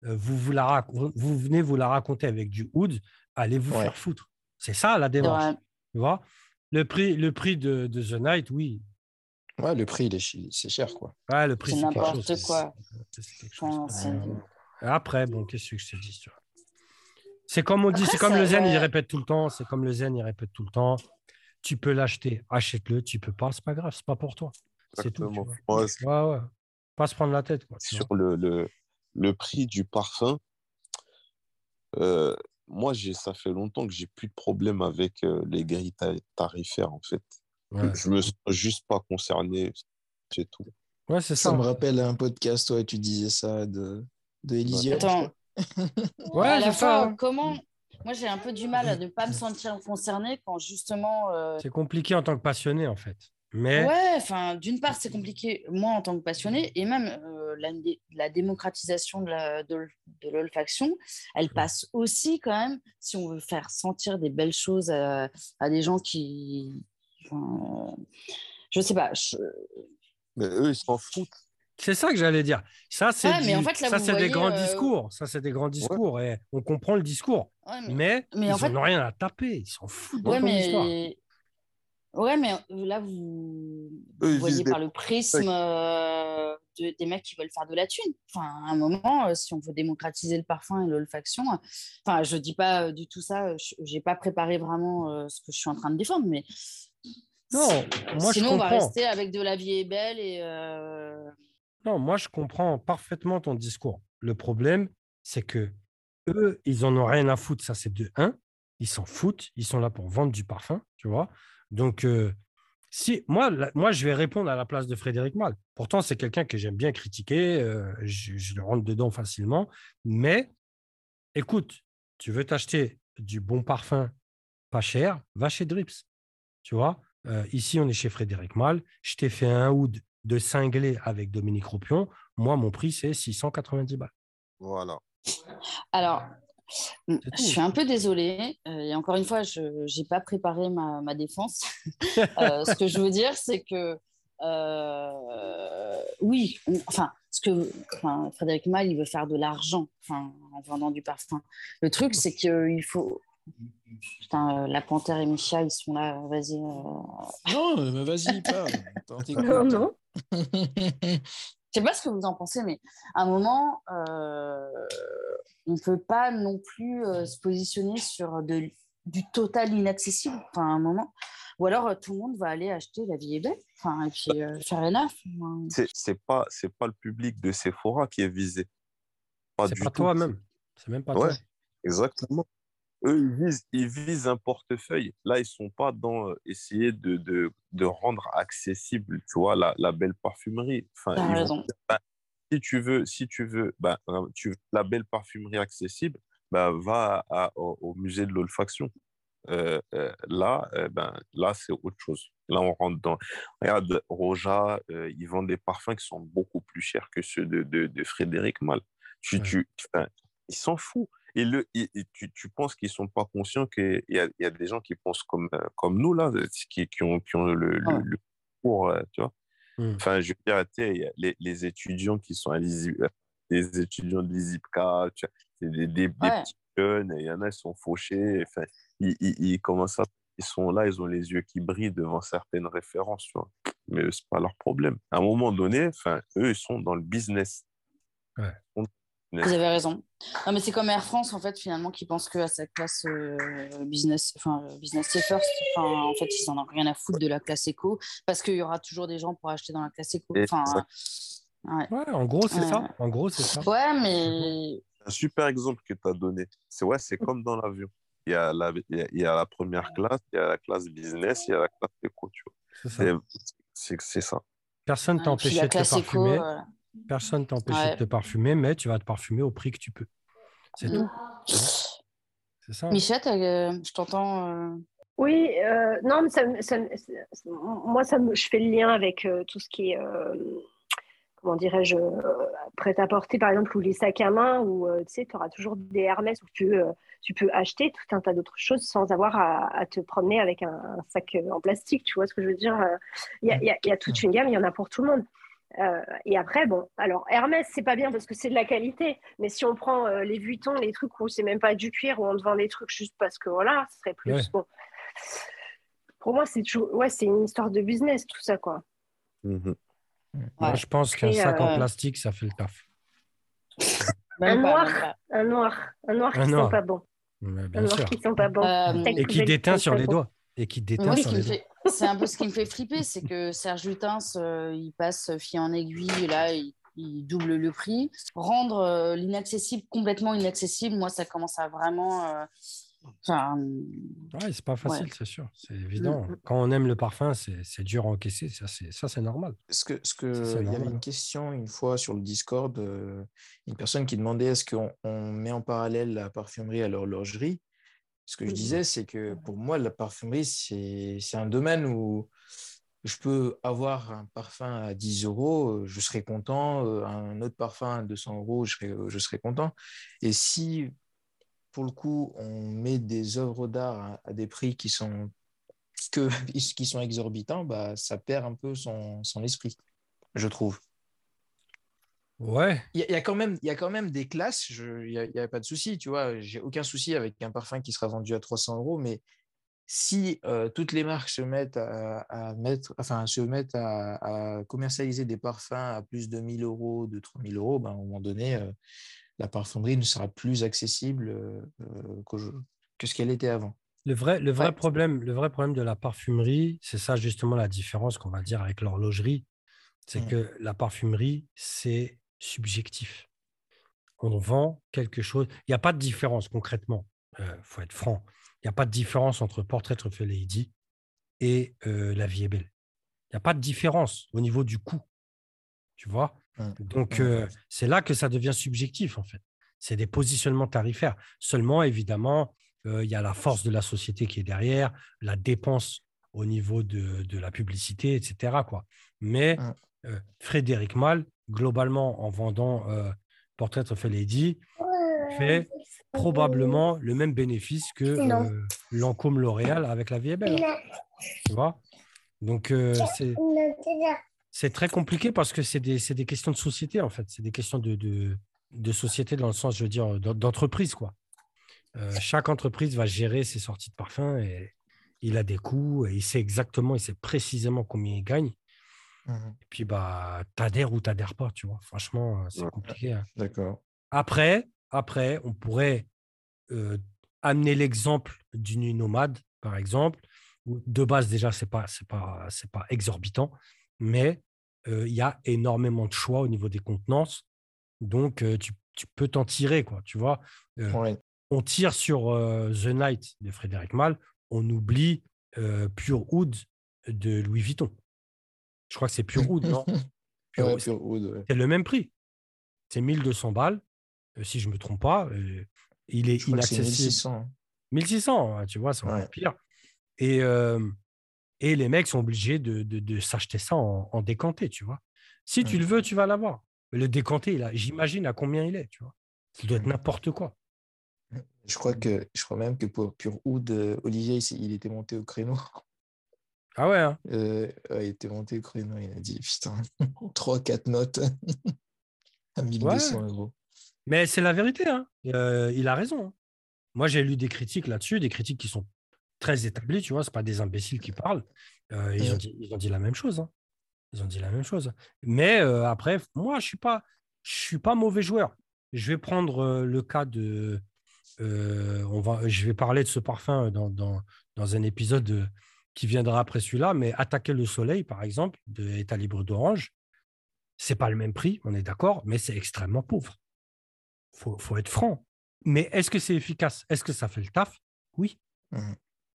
euh, vous, vous, la rac- vous venez vous la raconter avec du oud, allez vous Ouais. faire foutre. C'est ça la démarche. Tu vois? Le prix, le prix de, de The Night, oui. Ouais, le prix, il est chi- c'est cher, quoi. Ouais, le prix, C'est quelque chose. quoi. C'est c'est quelque chose. Enfin, Après, bon, qu'est-ce que je te dis tu vois? C'est comme on dit, Après, c'est comme le zen, il répète tout le temps. C'est comme le zen, il répète tout le temps. Tu peux l'acheter, achète-le. Tu peux pas, c'est pas grave, c'est pas pour toi. C'est tout. tu Exactement. vois. Moi, c'est- Ouais, ouais. Pas se prendre la tête. Quoi, sur le, le, le prix du parfum, euh, moi, j'ai, ça fait longtemps que j'ai plus de problème avec euh, les grilles ta- tarifaires, en fait. Ouais, Je me sens juste pas concerné, c'est tout. Ouais, c'est Ça ça. me rappelle un podcast, ouais, tu disais ça de, de Attends, Ouais, c'est ça. hein. comment Moi, j'ai un peu du mal à ne pas me <laughs> sentir concernée quand justement. euh, C'est compliqué en tant que passionné, en fait. Mais Ouais, enfin, d'une part, c'est compliqué, moi, en tant que passionnée, et même, euh, la, la, démocratisation de, la, de, l'olfaction, elle passe aussi quand même, si on veut faire sentir des belles choses à, des gens qui... Enfin, je sais pas. Mais eux, ils s'en foutent. C'est ça que j'allais dire. Ça, c'est ça, c'est des grands discours. Ça, c'est des grands discours et on comprend le discours. mais, ils n'ont rien à taper. Ils s'en foutent de mais... Ouais, mais là, vous, voyez par le prisme euh, des mecs qui veulent faire de la thune. Enfin, à un moment, euh, si on veut démocratiser le parfum et l'olfaction, enfin, je dis pas du tout ça, je n'ai pas préparé vraiment euh, ce que je suis en train de défendre, mais non, moi, sinon, je on va rester avec de la vie est belle et. Non, moi, je comprends parfaitement ton discours. Le problème, c'est que eux, ils en ont rien à foutre. Ça, c'est de un. Ils s'en foutent. Ils sont là pour vendre du parfum, tu vois. Donc, si moi, moi, je vais répondre à la place de Frédéric Mal. Pourtant, c'est quelqu'un que j'aime bien critiquer. je, le rentre dedans facilement. Mais écoute, tu veux t'acheter du bon parfum pas cher, va chez Drips. Tu vois, ici, on est chez Frédéric Mal. Je t'ai fait un oud de cinglé avec Dominique Ropion. Moi, mon prix, c'est 690 balles. Voilà. Alors, je suis un peu désolée. Euh, et encore une fois, je n'ai pas préparé ma, défense. <laughs> Euh, ce que je veux dire, c'est que euh, oui, enfin, ce que Frédéric Mal, il veut faire de l'argent en vendant du parfum. Le truc, c'est qu'il faut. Putain, la panthère et Micha, ils sont là. Vas-y. Non, mais vas-y, parle. <laughs> non, non. Je sais pas ce que vous en pensez, mais à un moment, on ne peut pas non plus euh, se positionner sur de, du total inaccessible. Enfin, un moment. Ou alors, euh, tout le monde va aller acheter la vie est belle. Enfin, et puis euh, faire rien C'est pas, c'est pas le public de Sephora qui est visé. C'est pas toi-même. C'est même pas toi. Exactement. Eux, ils visent, ils visent, un portefeuille. Là, ils sont pas dans essayer de, de, de, rendre accessible, tu vois, la, la belle parfumerie. Enfin, raison. Bah, si tu veux, si tu veux, bah, tu la belle parfumerie accessible, bah, va au, musée de l'olfaction. Euh, euh, là, euh, ben, là c'est autre chose. Là, on rentre dans. Regarde, Roja, ils vendent des parfums qui sont beaucoup plus chers que ceux de, de, Frédéric Mal. Tu, tu, ils s'en foutent. Et, le, tu, tu, penses qu'ils ne sont pas conscients qu'il y a, y a, des gens qui pensent comme, comme nous, là, qui, qui, ont, qui ont le, le, le cours, tu vois. Mmh. Enfin, je veux dire, les, les, étudiants qui sont à euh, les étudiants de l'ISIPCA, c'est des, des, petits jeunes, il y en a, ils sont fauchés. Enfin, ils, ils, commencent à, ils sont là, ils ont les yeux qui brillent devant certaines références, tu vois. Mais ce n'est pas leur problème. À un moment donné, enfin, eux, ils sont dans le business. Ouais. Vous avez raison. Non, mais c'est comme Air France, en fait, finalement, qui pense que à sa classe euh, business, enfin, business first. Enfin, en fait, ils n'en ont rien à foutre de la classe éco parce qu'il y aura toujours des gens pour acheter dans la classe éco. Enfin, ouais. ouais. en gros, c'est ça. En gros, c'est ça. Ouais, mais. Un super exemple que tu as donné. C'est ouais, c'est comme dans l'avion. Il y, a la, il, y a, la première classe, il y a la classe business, il y a la classe éco. C'est ça. Personne t'a empêché de te parfumer. Personne ne t'empêche de te parfumer, mais tu vas te parfumer au prix que tu peux. C'est tout. C'est ça. Michette, euh, je t'entends. Euh. Oui, euh, non, mais ça, moi, ça me, je fais le lien avec tout ce qui est, comment dirais-je, prêt-à-porter, par exemple, ou les sacs à main, où tu sais, tu auras toujours des Hermès où tu, tu peux acheter tout un tas d'autres choses sans avoir à, te promener avec un, sac en plastique. Tu vois ce que je veux dire? Il y, y, a toute une gamme, il y en a pour tout le monde. Euh, et après, bon, alors Hermès, c'est pas bien parce que c'est de la qualité, mais si on prend euh, les Vuitton, les trucs où c'est même pas du cuir, où on te vend des trucs juste parce que voilà, ce serait plus bon. Pour moi, c'est ouais, c'est une histoire de business, tout ça, quoi. Mhm. Moi, je pense qu'un sac en euh, plastique, ça fait le taf. <laughs> un, noir, un noir, un noir, qui ne sent pas bon. un noir qui sent pas bon. et qui déteint sur les doigts. Et qui doigts c'est un peu ce qui me <laughs> fait flipper, c'est que Serge Lutens, euh, il passe fil en aiguille, là, il, double le prix. Rendre euh, l'inaccessible complètement inaccessible, moi, ça commence à vraiment. Euh, ouais, c'est pas facile, c'est sûr, c'est évident. Mm, mm. Quand on aime le parfum, c'est dur à encaisser, ça c'est normal. Ce que, ce que il y avait une question une fois sur le Discord, une personne qui demandait est-ce qu'on met en parallèle la parfumerie à l'horlogerie? Ce que je disais, c'est que pour moi, la parfumerie, c'est un domaine où je peux avoir un parfum à 10 euros, je serai content, un autre parfum à 200 euros, je serai, je serai content. Et si, pour le coup, on met des œuvres d'art à, des prix qui sont, que, <laughs> qui sont exorbitants, bah, ça perd un peu son, son esprit, je trouve. Ouais. Il y, a quand même, il y a quand même des classes, il n'y a, a, pas de souci, tu vois. J'ai aucun souci avec un parfum qui sera vendu à 300 euros, mais si euh, toutes les marques se mettent à, mettre, enfin, se mettent à, commercialiser des parfums à plus de 1000 euros, de 3000 euros, ben, à un moment donné, euh, la parfumerie ne sera plus accessible euh, que, ce qu'elle était avant. Le vrai, le, vrai problème, le vrai problème de la parfumerie, c'est ça justement la différence qu'on va dire avec l'horlogerie, c'est mmh. que la parfumerie, c'est subjectif. On vend quelque chose. Il n'y a pas de différence concrètement. Il faut être franc. Il n'y a pas de différence entre Portrait of a Lady et La vie est belle. Il n'y a pas de différence au niveau du coût. Tu vois? Donc, c'est là que ça devient subjectif, en fait. C'est des positionnements tarifaires. Seulement, évidemment, il y a la force de la société qui est derrière, la dépense au niveau de, la publicité, etc. Quoi. Mais. Frédéric Mal, globalement, en vendant Portrait of a Lady, fait probablement le même bénéfice que euh, Lancôme L'Oréal avec la vie est belle. Tu vois? Donc, euh, c'est très compliqué parce que c'est des, des, questions de société, en fait. C'est des questions de, de, de, société dans le sens, je veux dire, d'entreprise, quoi. Euh, chaque entreprise va gérer ses sorties de parfum et il a des coûts et il sait exactement, il sait précisément combien il gagne. Mmh et puis, bah, t'adhères ou t'adhères pas, tu vois? Franchement, c'est compliqué. Hein. D'accord. Après, après, on pourrait amener l'exemple d'une nomade, par exemple, où de base, déjà, ce n'est pas, pas, pas exorbitant, mais il y a énormément de choix au niveau des contenances. Donc, tu, peux t'en tirer, quoi, tu vois? On tire sur The Night de Frédéric Mal, on oublie Pure Wood de Louis Vuitton. Je crois que c'est Pure Wood, non? <laughs> Pure, Wood, C'est le même prix. C'est 1200 balles. Euh, si je ne me trompe pas. Euh, il est inaccessible. 1600. 1600, tu vois, c'est encore pire. Et, euh, et les mecs sont obligés de, de, s'acheter ça en, décanté, tu vois. Si tu le veux, tu vas l'avoir. Le décanté, j'imagine à combien il est, tu vois. Ça doit être n'importe quoi. Je crois que je crois même que pour Pure Oud, Olivier, il était monté au créneau. Ah ouais, hein Il était monté au créneau, il a dit putain, <laughs> 3-4 notes <laughs> à 1200 euros. Mais c'est la vérité, hein. Euh, il a raison. Hein. Moi, j'ai lu des critiques là-dessus, des critiques qui sont très établies, tu vois, ce pas des imbéciles qui parlent. Euh, ils, ont dit, ils, ont dit, la même chose. Hein. Ils ont dit la même chose. Mais euh, après, moi, je ne suis, pas, je suis pas mauvais joueur. Je vais prendre le cas de. on va, je vais parler de ce parfum dans, dans, dans un épisode qui viendra après celui-là, mais Attaquer le soleil, par exemple, de État libre d'Orange, c'est pas le même prix, on est d'accord, mais c'est extrêmement pauvre faut, faut être franc. Mais est-ce que c'est efficace? Est-ce que ça fait le taf? Oui. Mmh.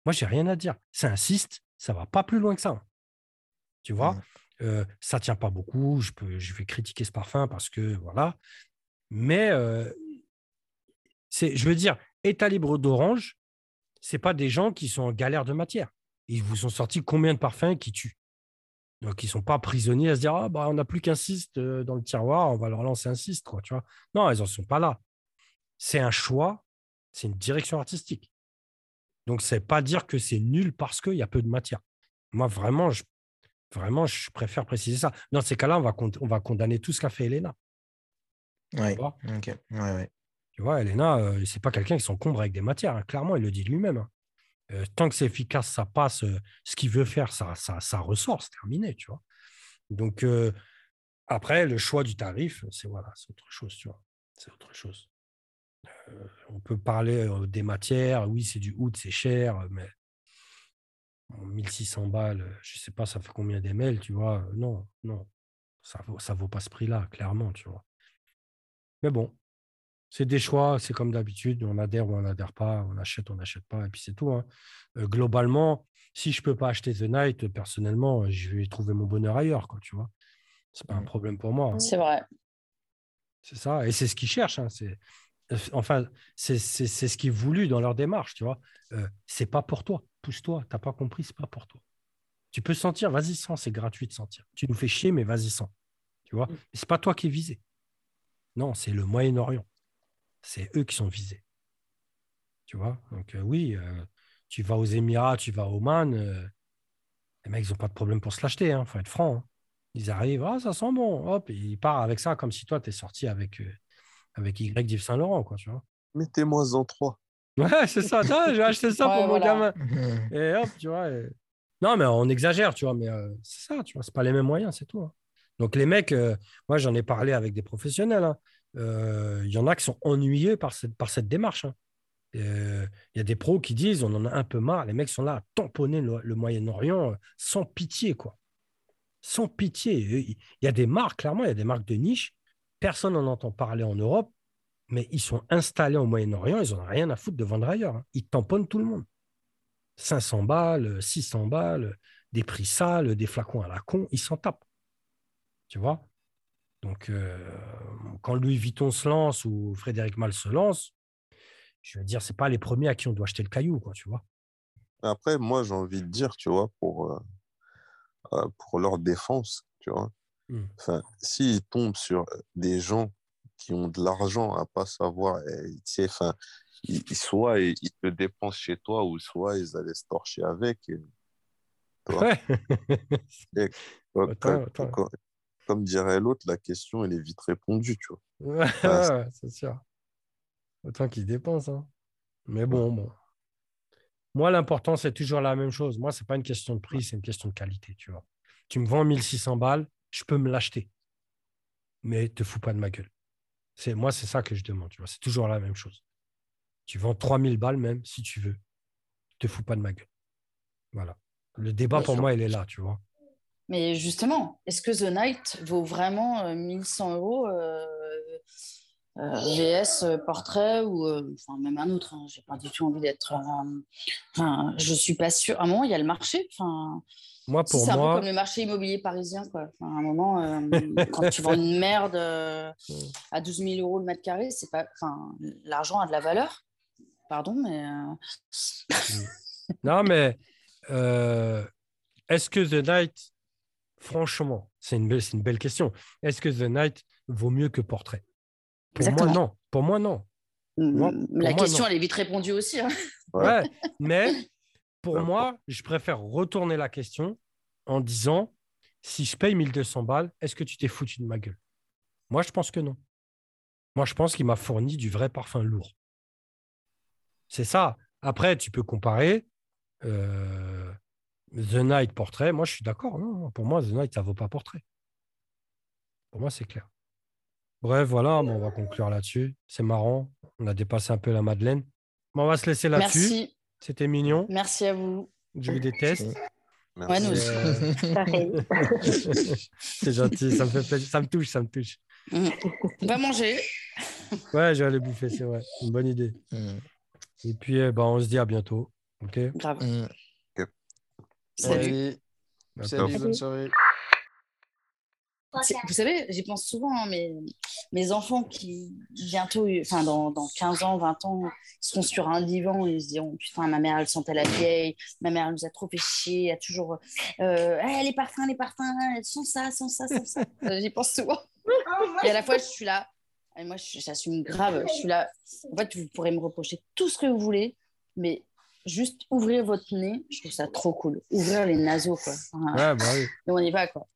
Moi, j'ai rien à dire. Ça insiste, ça va pas plus loin que ça. Tu vois, mmh. euh, ça tient pas beaucoup. Je, peux, je vais critiquer ce parfum parce que voilà. Mais euh, c'est, je veux dire, état libre d'orange, c'est pas des gens qui sont en galère de matière. Ils vous ont sorti combien de parfums qui tuent? Donc, ils ne sont pas prisonniers à se dire ah, bah, on n'a plus qu'un cyste euh, dans le tiroir, on va leur lancer un cyste. Quoi, tu vois? Non, ils n'en sont pas là. C'est un choix, c'est une direction artistique. Donc, ce n'est pas dire que c'est nul parce qu'il y a peu de matière. Moi, vraiment, je, vraiment, je préfère préciser ça. Dans ces cas-là, on va, on va condamner tout ce qu'a fait Elena. Ouais. Tu vois, ouais, tu vois Elena, euh, c'est pas quelqu'un qui s'encombre avec des matières. Hein. Clairement, il le dit lui-même. Hein. Euh, tant que c'est efficace, ça passe. Euh, ce qu'il veut faire, ça, ça, ressort, c'est terminé, tu vois. Donc, euh, après, le choix du tarif, c'est voilà, autre chose, tu vois. C'est autre chose. on peut parler des matières. Oui, c'est du oud, c'est cher, mais 1600 balles, je sais pas, ça fait combien d'ML, tu vois. Non, non, ça vaut, ça vaut pas ce prix-là, clairement, tu vois. Mais bon, c'est des choix, c'est comme d'habitude, on adhère ou on n'adhère pas, on achète, on n'achète pas, et puis c'est tout. Hein. Euh, globalement, si je ne peux pas acheter The Night, personnellement, je vais trouver mon bonheur ailleurs, quoi, tu vois. C'est pas un mmh. problème pour moi. Hein. C'est vrai. C'est ça, et c'est ce qu'ils cherchent. Hein. C'est, euh, enfin, c'est, ce qu'ils voulu dans leur démarche, tu vois. Euh, c'est pas pour toi, pousse-toi, t'as pas compris, c'est pas pour toi. Tu peux sentir, vas-y, sens, c'est gratuit de sentir. Tu nous fais chier, mais vas-y, sens. Tu vois C'est pas toi qui es visé. Non, c'est le Moyen-Orient. C'est eux qui sont visés. Tu vois? Donc, euh, oui, euh, tu vas aux Émirats, tu vas au Oman, euh, les mecs, ils n'ont pas de problème pour se l'acheter, il hein, faut être franc. hein. Ils arrivent, ah, ça sent bon, hop, et ils partent avec ça comme si toi, tu es sorti avec, euh, avec Y d'Yves Saint-Laurent, quoi, tu vois. Mettez-moi en trois. <laughs> Ouais, c'est ça, Tiens, j'ai acheté ça Ouais, pour mon gamin. <laughs> Et hop, tu vois. et- Non, mais on exagère, tu vois, mais euh, c'est ça, tu vois, c'est pas les mêmes moyens, c'est tout. hein. Donc les mecs, euh, moi j'en ai parlé avec des professionnels, hein. Il y en a qui sont ennuyés par cette, par cette démarche. hein. Euh, Il y a des pros qui disent, on en a un peu marre, les mecs sont là à tamponner le, Moyen-Orient euh, sans pitié, quoi. Sans pitié. Il y a des marques, clairement, il y a des marques de niche, personne n'en entend parler en Europe, mais ils sont installés au Moyen-Orient, ils n'en ont rien à foutre de vendre ailleurs. hein. Ils tamponnent tout le monde. 500 balles, 600 balles, des prix sales, des flacons à la con, ils s'en tapent. Tu vois? Donc, euh, quand Louis Vuitton se lance ou Frédéric Mal se lance, je veux dire, c'est pas les premiers à qui on doit acheter le caillou, quoi, tu vois. Après, moi, j'ai envie de dire, tu vois, pour, euh, euh, pour leur défense, tu vois, Mm. s'ils tombent sur des gens qui ont de l'argent à pas savoir, et, tu sais, enfin, soit ils, te dépensent chez toi, ou soit ils allaient se torcher avec. et- tu vois. Ouais. <laughs> Attends, attends. Comme dirait l'autre, la question, elle est vite répondue, tu vois. <laughs> Ouais, Ouais, ouais, c'est sûr. Autant qu'ils dépensent. hein. Mais bon, bon. Moi, l'important, c'est toujours la même chose. Moi, c'est pas une question de prix, c'est une question de qualité, tu vois. Tu me vends 1600 balles, je peux me l'acheter. Mais te fous pas de ma gueule. C'est, moi, c'est ça que je demande, tu vois. C'est toujours la même chose. Tu vends 3000 balles même, si tu veux. Te fous pas de ma gueule. Voilà. Le débat, Bien pour sûr. moi, il est là, tu vois. Mais justement, est-ce que The Night vaut vraiment euh, 1100 euros euh, euh, VS euh, portrait ou euh, enfin même un autre hein, J'ai pas du tout envie d'être. euh, Enfin, je suis pas sûre. À un moment, il y a le marché. Enfin, Moi, pour c'est un peu comme le marché immobilier parisien, quoi. Enfin, à un moment, euh, quand tu vends une merde euh, à 12 000 euros le mètre carré, c'est pas. Enfin, l'argent a de la valeur. Pardon, mais euh, <laughs> Non, mais euh, est-ce que The Night, franchement, c'est une, belle- c'est une belle question. Est-ce que The Night vaut mieux que Portrait? Pour moi, non. Pour moi, non. Moi- mm, pour la moi, question non. elle est vite répondue aussi. hein. <laughs> Ouais. Mais pour moi, je préfère retourner la question en disant si je paye 1200 balles, est-ce que tu t'es foutu de ma gueule? Moi, je pense que non. Moi, je pense qu'il m'a fourni du vrai parfum lourd. C'est ça. Après, tu peux comparer euh, The Night Portrait. Moi, je suis d'accord. Non, non, pour moi, The Night, ça vaut pas portrait. Pour moi, c'est clair. Bref, voilà, bon, on va conclure là-dessus. C'est marrant. On a dépassé un peu la Madeleine. Bon, on va se laisser là-dessus. Merci, C'était mignon. merci à vous. Je vous déteste. Merci. Ouais, nous aussi. <laughs> <laughs> C'est gentil, ça me fait plaisir. Ça me touche, ça me touche. On va manger. <laughs> Ouais, je vais aller bouffer, c'est vrai. Une bonne idée. Mm. Et puis, ben, on se dit à bientôt. OK? Grave. Salut. À salut, bonne soirée. Vous savez, j'y pense souvent, hein, mes, mes enfants qui bientôt, enfin dans, dans 15 ans, 20 ans, seront sur un divan et ils se diront Putain, ma mère, elle sentait la vieille, ma mère, elle nous a trop fait chier, elle a toujours. Euh, Eh, les parfums, les parfums, elles sont ça, sont ça, sont ça. <laughs> Euh, J'y pense souvent. Et à la fois, je suis là, et moi, je- j'assume grave, je suis là. En fait, vous pourrez me reprocher tout ce que vous voulez, mais juste ouvrir votre nez, je trouve ça trop cool. Ouvrir les naseaux, quoi. Ouais, bah oui. <laughs> et on y va, quoi.